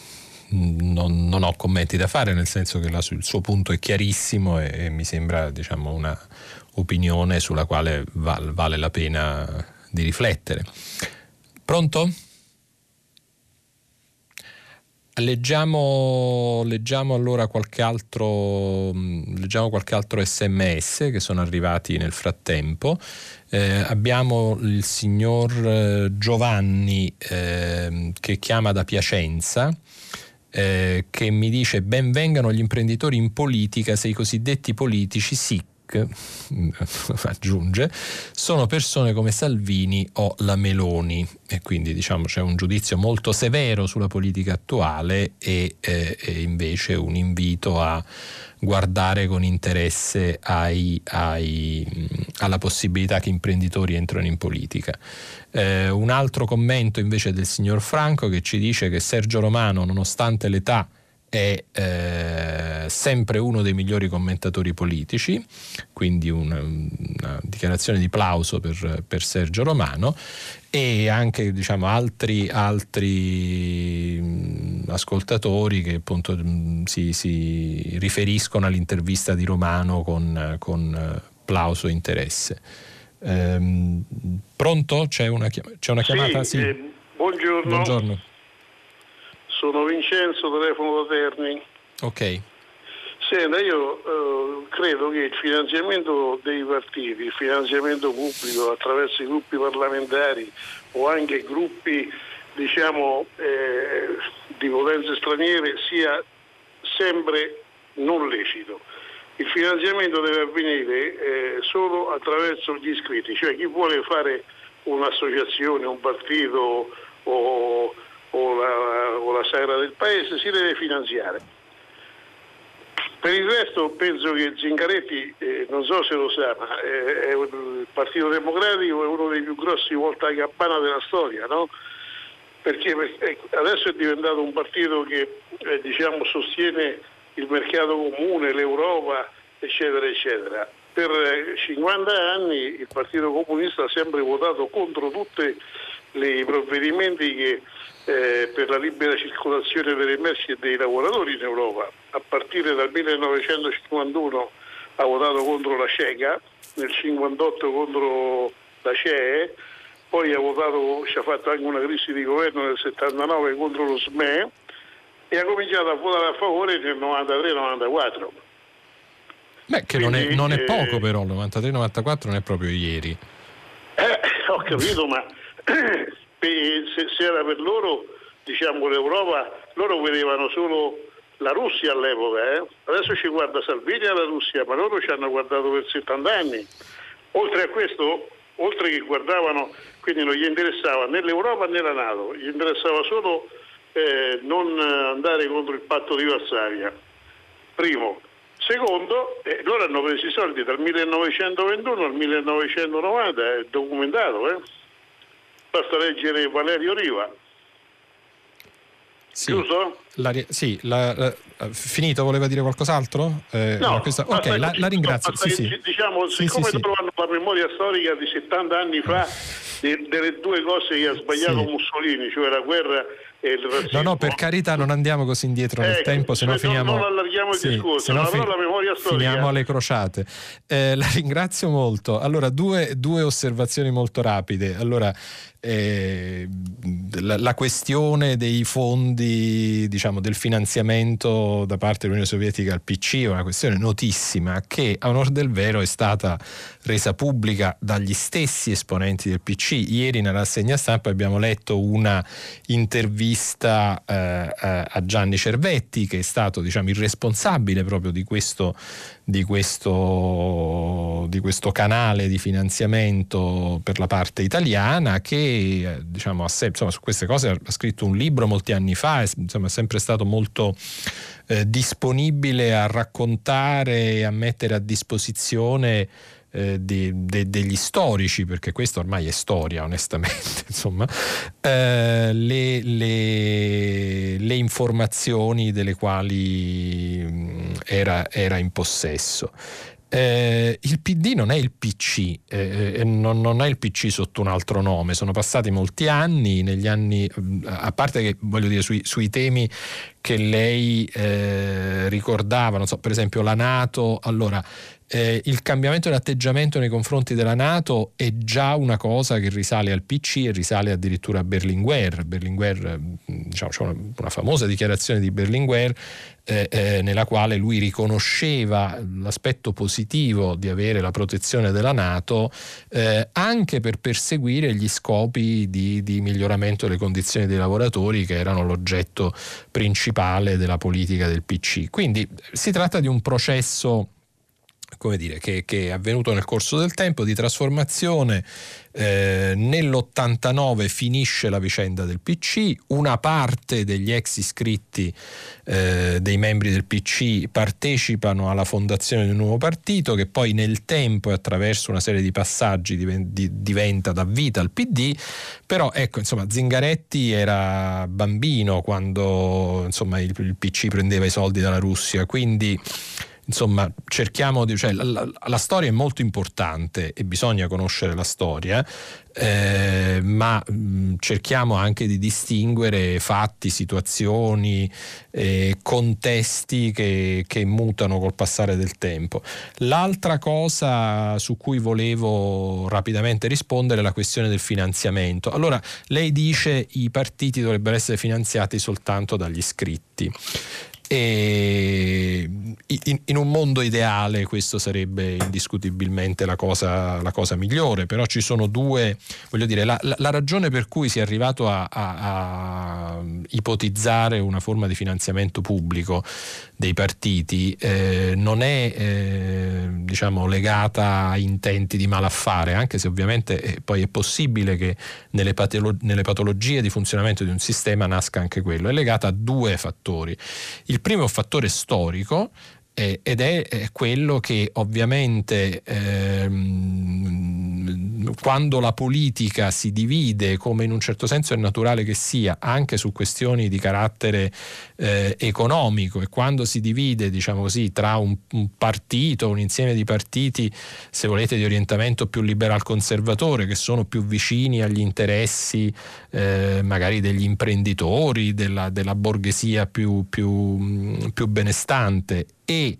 non, non, ho commenti da fare, nel senso che la, il suo punto è chiarissimo e, e mi sembra diciamo, una opinione sulla quale val, vale la pena di riflettere. Pronto? Leggiamo, leggiamo, allora qualche altro, leggiamo qualche altro sms che sono arrivati nel frattempo. Eh, abbiamo il signor eh, Giovanni eh, che chiama da Piacenza eh, che mi dice benvengano gli imprenditori in politica se i cosiddetti politici SIC aggiunge, sono persone come Salvini o la Meloni e quindi diciamo c'è un giudizio molto severo sulla politica attuale e, eh, e invece un invito a guardare con interesse ai, ai, alla possibilità che imprenditori entrano in politica. Eh, un altro commento invece del signor Franco che ci dice che Sergio Romano, nonostante l'età, è eh, sempre uno dei migliori commentatori politici, quindi una, una dichiarazione di plauso per, per, Sergio Romano e anche diciamo, altri, altri mh, ascoltatori che appunto mh, si, si, riferiscono all'intervista di Romano con, con plauso e interesse. Ehm, pronto? C'è una, c'è una chiamata? Sì, sì. Eh, buongiorno. buongiorno. Sono Vincenzo, telefono da Terni. Ok. Senta, io eh, credo che il finanziamento dei partiti, il finanziamento pubblico attraverso i gruppi parlamentari o anche gruppi diciamo, eh, di potenze straniere sia sempre non lecito. Il finanziamento deve avvenire eh, solo attraverso gli iscritti, cioè chi vuole fare un'associazione, un partito o o la, o la Sagra del Paese si deve finanziare. Per il resto penso che Zingaretti, eh, non so se lo sa, ma è il Partito Democratico è uno dei più grossi volta a campana della storia, no? Perché ecco, adesso è diventato un partito che eh, diciamo, sostiene il mercato comune, l'Europa eccetera, eccetera. Per 50 anni il Partito Comunista ha sempre votato contro tutti i provvedimenti che, eh, per la libera circolazione delle merci e dei lavoratori in Europa. A partire dal 1951 ha votato contro la CECA, nel 1958 contro la CEE, poi ha votato, ci ha fatto anche una crisi di governo nel 79 contro lo SME e ha cominciato a votare a favore nel 93-94. Beh, che Quindi, non, è, non, è, poco eh, però, il 93-94 non è proprio ieri. Eh, ho capito, ma se, era per loro, diciamo l'Europa, loro vedevano solo la Russia all'epoca, eh? adesso ci guarda Salvini alla Russia, ma loro ci hanno guardato per 70 anni. Oltre a questo, oltre che guardavano, quindi non gli interessava né l'Europa né la Nato, gli interessava solo eh, non andare contro il patto di Varsavia. Primo. Secondo, eh, loro hanno preso i soldi dal 1921 al 1990, è documentato, eh? Basta leggere Valerio Riva. Sì, Chiuso? La, sì, la, la, finito, voleva dire qualcos'altro? Eh, no, questa, ok, la, la, ringrazio. No, sì, sì. Diciamo, sì, siccome sì, loro hanno la memoria storica di 70 anni fa de, delle due cose che ha sbagliato Mussolini, cioè la guerra No, no, per carità, non andiamo così indietro nel eh, tempo, se no finiamo. Non allarghiamo il discorso, no, fin- la memoria storica. Finiamo alle crociate. Eh, la ringrazio molto. Allora, due, due osservazioni molto rapide. Allora, eh, la, questione dei fondi, diciamo, del finanziamento da parte dell'Unione Sovietica al PC è una questione notissima che a onor del vero è stata resa pubblica dagli stessi esponenti del PC. Ieri nella rassegna stampa abbiamo letto una intervista eh, a Gianni Cervetti che è stato diciamo, il responsabile proprio di questo di questo, di questo, canale di finanziamento per la parte italiana che diciamo, insomma, su queste cose ha scritto un libro molti anni fa, è, insomma, è sempre stato molto eh, disponibile a raccontare e a mettere a disposizione eh, di, de, degli storici, perché questo ormai è storia onestamente, insomma, eh, le, le, le, informazioni delle quali mm, era, era in possesso. Eh, il PD non è il PC, eh, eh, non, non, è il PC sotto un altro nome, sono passati molti anni, negli anni, mm, a parte che voglio dire sui, sui temi che lei eh, ricordava, so, per esempio la Nato, allora eh, il cambiamento di atteggiamento nei confronti della Nato è già una cosa che risale al PC e risale addirittura a Berlinguer. Berlinguer mm, diciamo, c'è una, una, famosa dichiarazione di Berlinguer eh, eh, nella quale lui riconosceva l'aspetto positivo di avere la protezione della Nato eh, anche per perseguire gli scopi di, di miglioramento delle condizioni dei lavoratori che erano l'oggetto principale della politica del PC. Quindi si tratta di un processo come dire, che, che, è avvenuto nel corso del tempo di trasformazione. Eh, nell'89 finisce la vicenda del PC, una parte degli ex iscritti eh, dei membri del PC partecipano alla fondazione di un nuovo partito che poi nel tempo e attraverso una serie di passaggi diventa da vita al PD, però ecco insomma Zingaretti era bambino quando insomma, il, il PC prendeva i soldi dalla Russia, quindi insomma cerchiamo di... Cioè, la, la, storia è molto importante e bisogna conoscere la storia, eh, ma mh, cerchiamo anche di distinguere fatti, situazioni, eh, contesti che, che, mutano col passare del tempo. L'altra cosa su cui volevo rapidamente rispondere è la questione del finanziamento. Allora, lei dice che i partiti dovrebbero essere finanziati soltanto dagli iscritti. E in, in, un mondo ideale questo sarebbe indiscutibilmente la cosa, la cosa, migliore, però ci sono due, voglio dire, la, la, ragione per cui si è arrivato a, a, a, ipotizzare una forma di finanziamento pubblico dei partiti eh, non è eh, diciamo, legata a intenti di malaffare, anche se ovviamente eh, poi è possibile che nelle, patolo- nelle patologie di funzionamento di un sistema nasca anche quello, è legata a due fattori. Il il primo fattore storico eh, ed è, è, quello che ovviamente ehm, quando la politica si divide, come in un certo senso è naturale che sia, anche su questioni di carattere eh, economico e quando si divide, diciamo così, tra un, un, partito, un insieme di partiti, se volete, di orientamento più liberal conservatore, che sono più vicini agli interessi eh, magari degli imprenditori, della, della borghesia più, più, più benestante e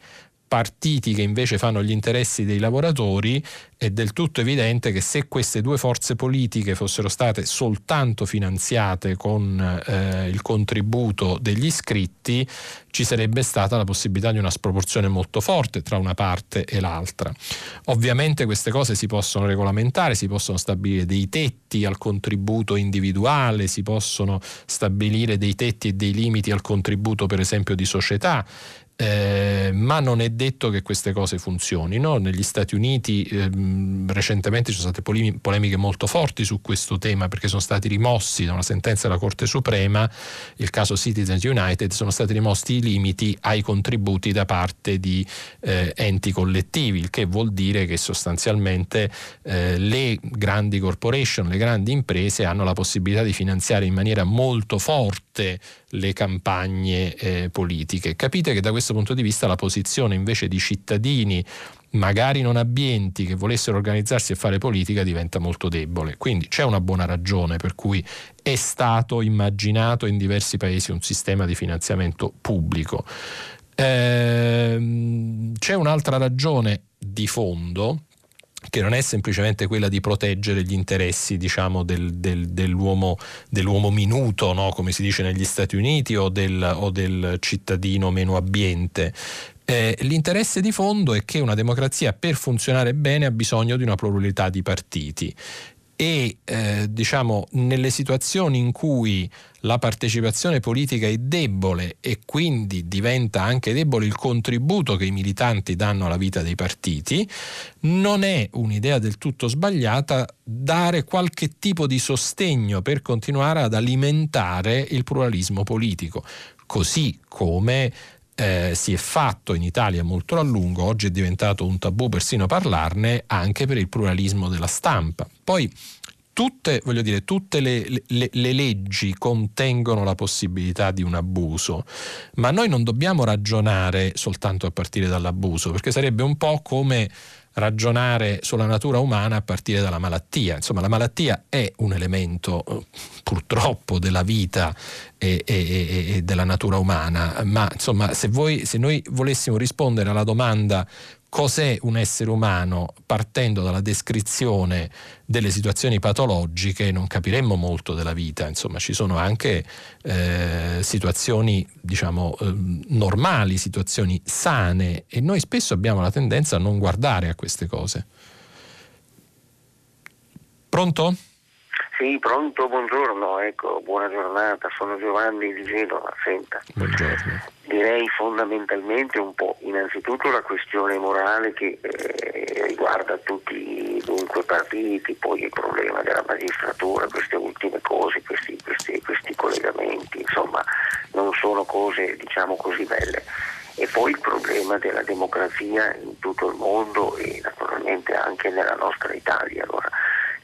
partiti che invece fanno gli interessi dei lavoratori, è del tutto evidente che se queste due forze politiche fossero state soltanto finanziate con eh, il contributo degli iscritti, ci sarebbe stata la possibilità di una sproporzione molto forte tra una parte e l'altra. Ovviamente queste cose si possono regolamentare, si possono stabilire dei tetti al contributo individuale, si possono stabilire dei tetti e dei limiti al contributo per esempio di società eh, ma non è detto che queste cose funzionino. Negli Stati Uniti ehm, recentemente ci sono state polemiche molto forti su questo tema perché sono stati rimossi da una sentenza della Corte Suprema, il caso Citizens United, sono stati rimossi i limiti ai contributi da parte di eh, enti collettivi, il che vuol dire che sostanzialmente eh, le grandi corporation, le grandi imprese hanno la possibilità di finanziare in maniera molto forte le campagne eh, politiche. Capite che da questo punto di vista la posizione invece di cittadini magari non abbienti che volessero organizzarsi e fare politica diventa molto debole. Quindi c'è una buona ragione per cui è stato immaginato in diversi paesi un sistema di finanziamento pubblico. Ehm, c'è un'altra ragione di fondo che non è semplicemente quella di proteggere gli interessi diciamo, del, del, dell'uomo, dell'uomo, minuto, no? come si dice negli Stati Uniti, o del, o del cittadino meno abbiente. Eh, l'interesse di fondo è che una democrazia per funzionare bene ha bisogno di una pluralità di partiti e eh, diciamo nelle situazioni in cui la partecipazione politica è debole e quindi diventa anche debole il contributo che i militanti danno alla vita dei partiti, non è un'idea del tutto sbagliata dare qualche tipo di sostegno per continuare ad alimentare il pluralismo politico, così come eh, si è fatto in Italia molto a lungo, oggi è diventato un tabù persino parlarne, anche per il pluralismo della stampa. Poi tutte, dire, tutte le, le, le, leggi contengono la possibilità di un abuso, ma noi non dobbiamo ragionare soltanto a partire dall'abuso, perché sarebbe un po' come ragionare sulla natura umana a partire dalla malattia. Insomma, la malattia è un elemento eh, purtroppo della vita e, e, e della natura umana, ma insomma, se, voi, se noi volessimo rispondere alla domanda cos'è un essere umano partendo dalla descrizione delle situazioni patologiche non capiremmo molto della vita, insomma ci sono anche eh, situazioni diciamo eh, normali, situazioni sane e noi spesso abbiamo la tendenza a non guardare a queste cose. Pronto? Sì, pronto, buongiorno, ecco, buona giornata, sono Giovanni di Genova, senta. Buongiorno. Direi fondamentalmente un po', innanzitutto la questione morale che eh, riguarda tutti dunque partiti, poi il problema della magistratura, queste ultime cose, questi, questi, questi collegamenti, insomma non sono cose diciamo così belle. E poi il problema della democrazia in tutto il mondo e naturalmente anche nella nostra Italia. Allora,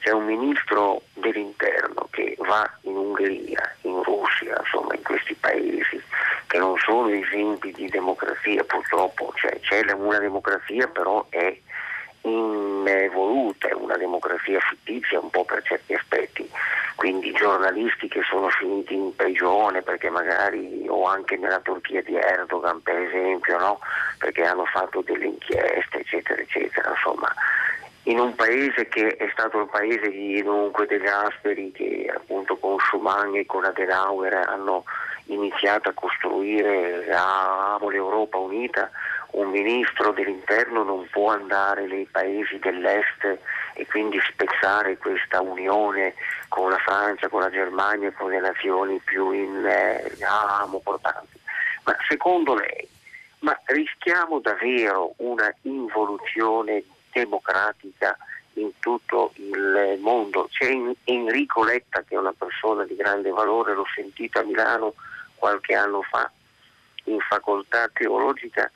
c'è un ministro dell'interno che va in Ungheria, in Russia, insomma in questi paesi che non sono esempi di democrazia, purtroppo cioè, c'è una democrazia però è involuta, è una democrazia fittizia un po' per certi aspetti, quindi giornalisti che sono finiti in prigione perché magari o anche nella Turchia di Erdogan per esempio, no? perché hanno fatto delle inchieste eccetera eccetera, insomma in un paese che è stato il paese di, dunque, degli Asperi che appunto con Schumann e con Adenauer hanno iniziato a costruire la, l'Europa unita, un ministro dell'interno non può andare nei paesi dell'est e quindi spezzare questa unione con la Francia, con la Germania e con le nazioni più in, eh, portanti. Ma secondo lei, ma rischiamo davvero una involuzione democratica in tutto il mondo. C'è Enrico Letta che è una persona di grande valore, l'ho sentito a Milano qualche anno fa in facoltà teologica,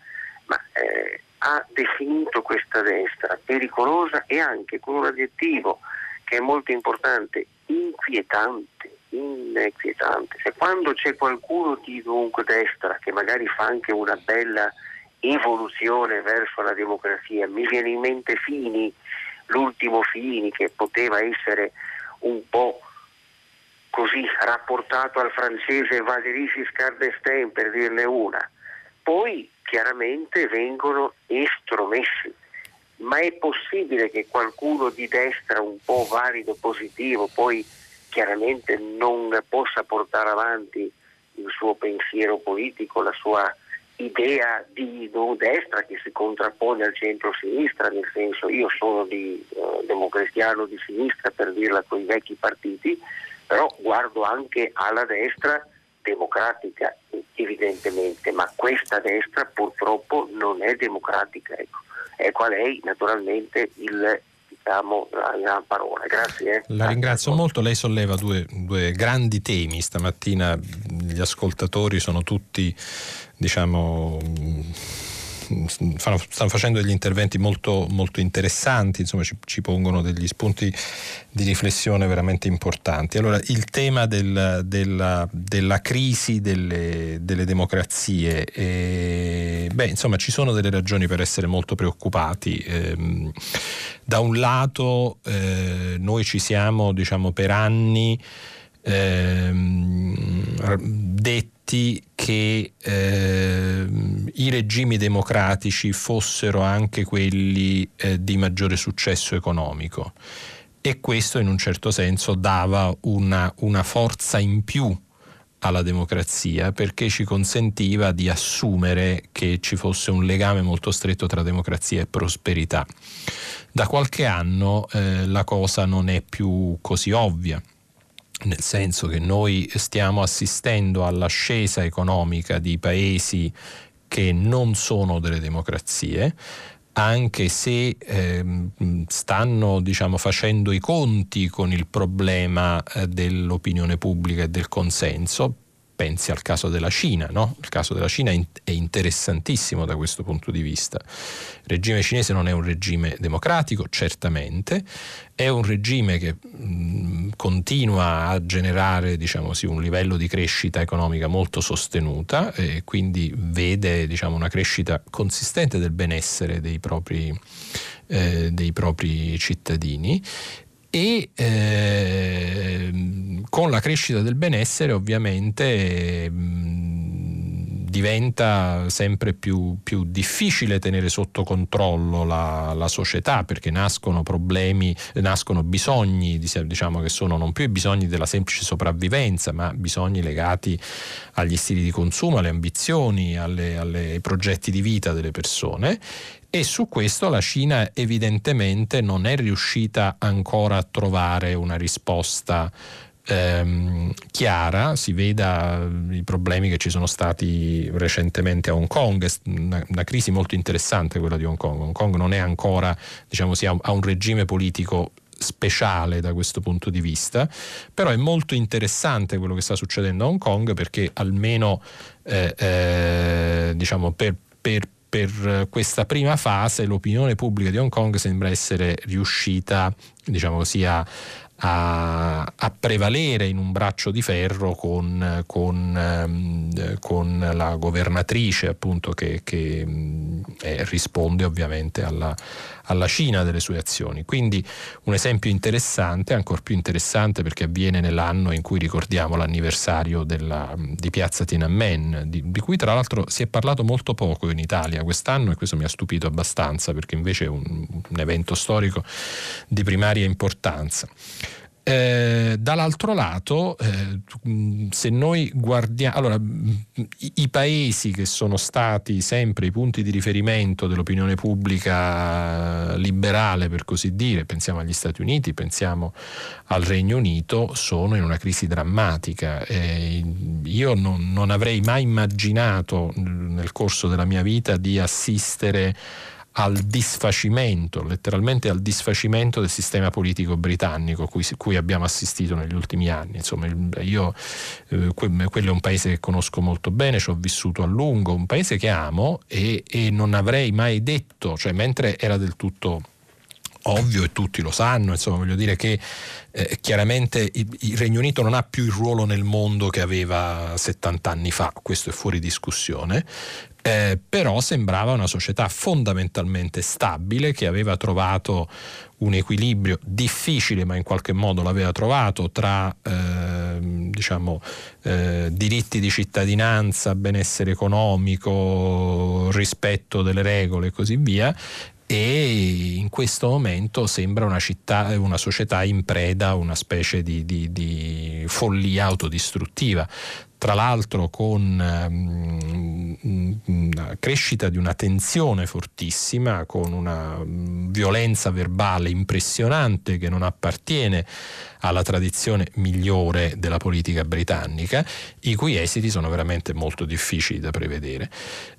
ma eh, ha definito questa destra pericolosa e anche con un aggettivo che è molto importante, inquietante, inquietante. Se quando c'è qualcuno di dunque destra che magari fa anche una bella evoluzione verso la democrazia, mi viene in mente Fini, l'ultimo Fini che poteva essere un po' così rapportato al francese Valéry Giscard d'Estaing per dirne una, poi chiaramente vengono estromessi. Ma è possibile che qualcuno di destra un po' valido, positivo, poi chiaramente non possa portare avanti il suo pensiero politico, la sua idea di destra che si contrappone al centro-sinistra, nel senso io sono di eh, democristiano di sinistra per dirla con i vecchi partiti, però guardo anche alla destra democratica evidentemente, ma questa destra purtroppo non è democratica. Ecco. Ecco a lei naturalmente il, diciamo, la parola. Grazie. Eh. La ringrazio molto, lei solleva due, due grandi temi stamattina, gli ascoltatori sono tutti diciamo fanno, stanno facendo degli interventi molto, molto interessanti, insomma ci, ci, pongono degli spunti di riflessione veramente importanti. Allora, il tema del, della, della, crisi delle, delle democrazie, eh, beh, insomma ci sono delle ragioni per essere molto preoccupati. Eh, da un lato eh, noi ci siamo diciamo, per anni ehm, detti che eh, i regimi democratici fossero anche quelli eh, di maggiore successo economico e questo in un certo senso dava una, una forza in più alla democrazia perché ci consentiva di assumere che ci fosse un legame molto stretto tra democrazia e prosperità. Da qualche anno eh, la cosa non è più così ovvia nel senso che noi stiamo assistendo all'ascesa economica di paesi che non sono delle democrazie, anche se eh, stanno diciamo, facendo i conti con il problema eh, dell'opinione pubblica e del consenso, pensi al caso della Cina, no? il caso della Cina è interessantissimo da questo punto di vista. Il regime cinese non è un regime democratico, certamente, è un regime che mh, continua a generare diciamo, sì, un livello di crescita economica molto sostenuta e quindi vede diciamo, una crescita consistente del benessere dei propri, eh, dei propri cittadini e eh, con la crescita del benessere ovviamente diventa sempre più, più, difficile tenere sotto controllo la, la, società perché nascono problemi, nascono bisogni diciamo che sono non più i bisogni della semplice sopravvivenza ma bisogni legati agli stili di consumo, alle ambizioni, alle, alle, ai progetti di vita delle persone e su questo la Cina evidentemente non è riuscita ancora a trovare una risposta ehm, chiara, si veda i problemi che ci sono stati recentemente a Hong Kong, una, una, crisi molto interessante quella di Hong Kong. Hong Kong non è ancora, diciamo, ha, ha un regime politico speciale da questo punto di vista, però è molto interessante quello che sta succedendo a Hong Kong perché almeno eh, eh, diciamo per, per per questa prima fase l'opinione pubblica di Hong Kong sembra essere riuscita diciamo così, a, a, a, prevalere in un braccio di ferro con, con, ehm, con la governatrice appunto che, che eh, risponde ovviamente alla, alla, Cina delle sue azioni. Quindi un esempio interessante, ancora più interessante perché avviene nell'anno in cui ricordiamo l'anniversario della, di Piazza Tiananmen, di, di, cui tra l'altro si è parlato molto poco in Italia quest'anno e questo mi ha stupito abbastanza perché invece è un, un evento storico di primaria importanza. Eh, dall'altro lato, eh, se noi guardiamo, allora, i, i, paesi che sono stati sempre i punti di riferimento dell'opinione pubblica liberale, per così dire, pensiamo agli Stati Uniti, pensiamo al Regno Unito, sono in una crisi drammatica. Eh, io non, non avrei mai immaginato nel corso della mia vita di assistere al disfacimento, letteralmente al disfacimento del sistema politico britannico cui, cui abbiamo assistito negli ultimi anni. Insomma, io eh, quello è un paese che conosco molto bene, ci ho vissuto a lungo, un paese che amo e, e non avrei mai detto, cioè mentre era del tutto ovvio e tutti lo sanno, insomma voglio dire che eh, chiaramente il, il, Regno Unito non ha più il ruolo nel mondo che aveva 70 anni fa, questo è fuori discussione, eh, però sembrava una società fondamentalmente stabile che aveva trovato un equilibrio difficile ma in qualche modo l'aveva trovato tra eh, diciamo, eh, diritti di cittadinanza, benessere economico, rispetto delle regole e così via. E in questo momento sembra una, città, una società in preda a una specie di, di, di follia autodistruttiva tra l'altro con um, una crescita di una tensione fortissima, con una um, violenza verbale impressionante che non appartiene alla tradizione migliore della politica britannica, i cui esiti sono veramente molto difficili da prevedere.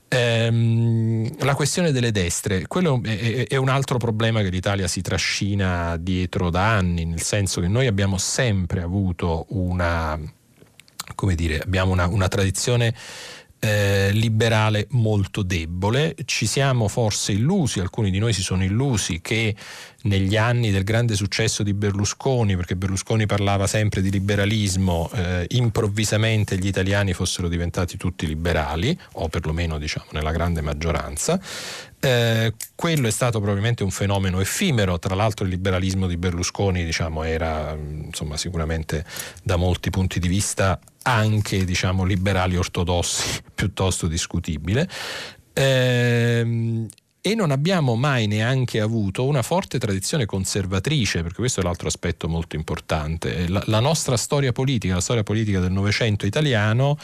Ehm, la questione delle destre, quello è, un altro problema che l'Italia si trascina dietro da anni, nel senso che noi abbiamo sempre avuto una, come dire, abbiamo una, una tradizione eh, liberale molto debole. Ci siamo forse illusi, alcuni di noi si sono illusi che negli anni del grande successo di Berlusconi, perché Berlusconi parlava sempre di liberalismo, eh, improvvisamente gli italiani fossero diventati tutti liberali, o perlomeno diciamo nella grande maggioranza. Eh, quello è stato probabilmente un fenomeno effimero, tra l'altro il liberalismo di Berlusconi diciamo, era insomma, sicuramente da molti punti di vista anche diciamo, liberali ortodossi piuttosto discutibile. Eh, e non abbiamo mai neanche avuto una forte tradizione conservatrice, perché questo è l'altro aspetto molto importante. La, la nostra storia politica, la storia politica del Novecento italiano,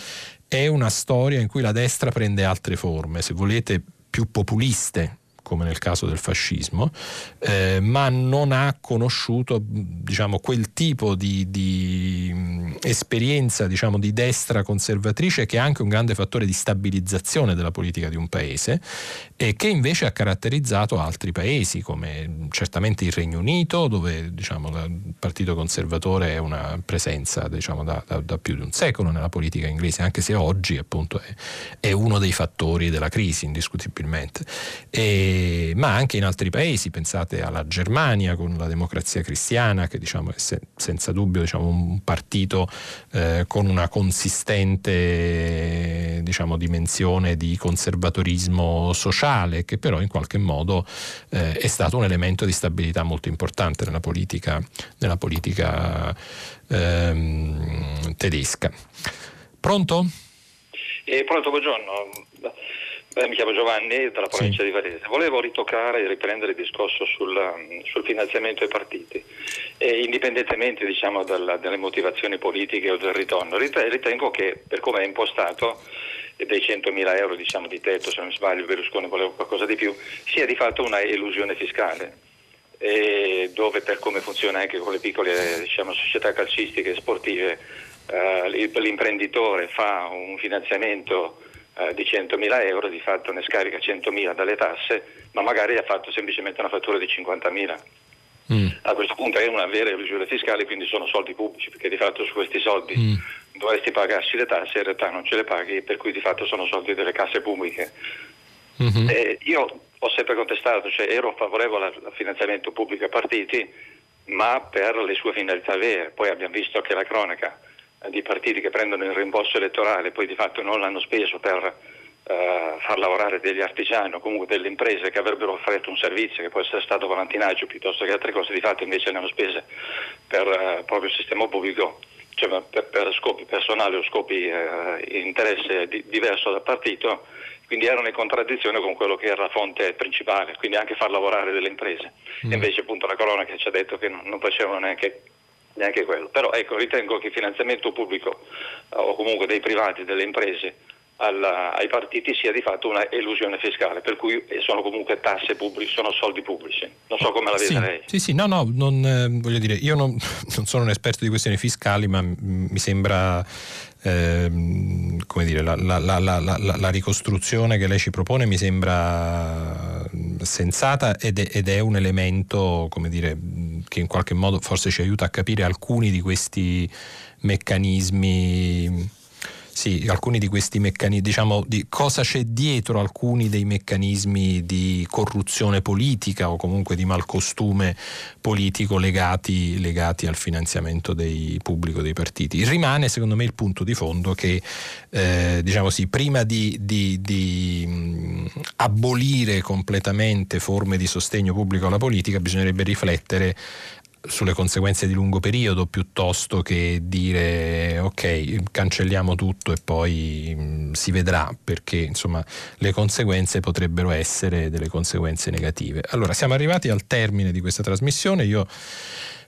è una storia in cui la destra prende altre forme, se volete più populiste, come nel caso del fascismo, eh, ma non ha conosciuto diciamo, quel tipo di, di esperienza diciamo, di destra conservatrice che è anche un grande fattore di stabilizzazione della politica di un paese e che invece ha caratterizzato altri paesi come certamente il Regno Unito dove diciamo, il Partito Conservatore è una presenza diciamo, da, da, da, più di un secolo nella politica inglese anche se oggi appunto è, è uno dei fattori della crisi indiscutibilmente. E, ma anche in altri paesi, pensate alla Germania con la democrazia cristiana che diciamo, è se, senza dubbio diciamo, un partito eh, con una consistente diciamo, dimensione di conservatorismo sociale che però in qualche modo eh, è stato un elemento di stabilità molto importante nella politica, nella politica ehm, tedesca. Pronto? Eh, pronto, buongiorno. Eh, mi chiamo Giovanni, dalla provincia sì. di Varese. Volevo ritoccare e riprendere il discorso sul, um, sul finanziamento ai partiti, e indipendentemente diciamo, dalla, dalle motivazioni politiche o del ritorno. Ritengo che per come è impostato dei 100.000 euro diciamo, di tetto, se non sbaglio Berlusconi voleva qualcosa di più, sia di fatto una illusione fiscale. dove per come funziona anche con le piccole diciamo, società calcistiche e sportive eh, l'imprenditore fa un finanziamento eh, di 100.000 euro, di fatto ne scarica 100.000 dalle tasse, ma magari ha fatto semplicemente una fattura di 50.000. Mm. A questo punto è una vera illusione fiscale, quindi sono soldi pubblici, perché di fatto su questi soldi mm. dovresti pagarsi le tasse, in realtà non ce le paghi, per cui di fatto sono soldi delle casse pubbliche. Mm-hmm. Eh, io ho sempre contestato, cioè ero favorevole al finanziamento pubblico a partiti, ma per le sue finalità vere. Poi abbiamo visto che la cronaca di partiti che prendono il rimborso elettorale e poi di fatto non l'hanno speso per eh, far lavorare degli artigiani o comunque delle imprese che avrebbero offerto un servizio che può essere stato volantinaggio piuttosto che altre cose, di fatto invece le hanno spese per eh, proprio il sistema pubblico, cioè per, per scopi personali o scopi eh, interesse di, diverso dal partito, quindi erano in contraddizione con quello che era la fonte principale, quindi anche far lavorare delle imprese. Mm. invece appunto la cronaca ci ha detto che non, non facevano neanche neanche quello. Però ecco, ritengo che il finanziamento pubblico eh, o comunque dei privati, delle imprese alla, ai partiti sia di fatto una elusione fiscale, per cui sono comunque tasse pubbliche, sono soldi pubblici. Non so come la vede sì, lei. Sì, sì, no, no, non, eh, voglio dire, io non, non, sono un esperto di questioni fiscali, ma mi sembra ehm, come dire, la, la, la, la, ricostruzione che lei ci propone mi sembra sensata ed è, ed è un elemento dire, che in qualche modo forse ci aiuta a capire alcuni di questi meccanismi sì, alcuni di questi meccanismi, diciamo di cosa c'è dietro alcuni dei meccanismi di corruzione politica o comunque di malcostume politico legati, legati al finanziamento dei pubblico dei partiti. Rimane secondo me il punto di fondo che eh, diciamo sì, prima di, di, di mh, abolire completamente forme di sostegno pubblico alla politica bisognerebbe riflettere sulle conseguenze di lungo periodo piuttosto che dire ok cancelliamo tutto e poi mh, mm, si vedrà perché insomma le conseguenze potrebbero essere delle conseguenze negative. Allora siamo arrivati al termine di questa trasmissione, io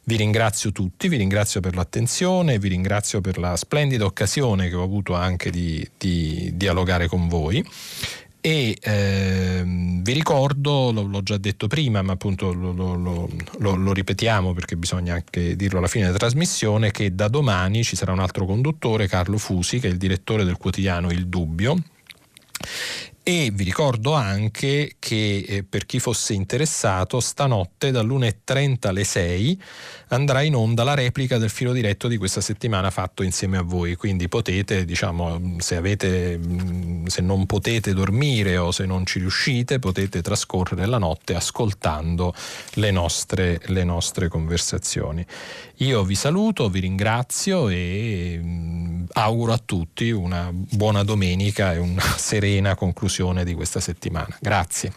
vi ringrazio tutti, vi ringrazio per l'attenzione, vi ringrazio per la splendida occasione che ho avuto anche di, di dialogare con voi e ehm, vi ricordo, lo, l'ho già detto prima, ma appunto lo, lo, lo, ripetiamo perché bisogna anche dirlo alla fine della trasmissione, che da domani ci sarà un altro conduttore, Carlo Fusi, che è il direttore del quotidiano Il Dubbio e vi ricordo anche che eh, per chi fosse interessato, stanotte dall'1.30 alle 6 andrà in onda la replica del filo diretto di questa settimana fatto insieme a voi. Quindi potete, diciamo, se, avete, mm, se non potete dormire o se non ci riuscite, potete trascorrere la notte ascoltando le nostre, le nostre conversazioni. Io vi saluto, vi ringrazio e mm, auguro a tutti una buona domenica e una serena conclusione di questa settimana. Grazie.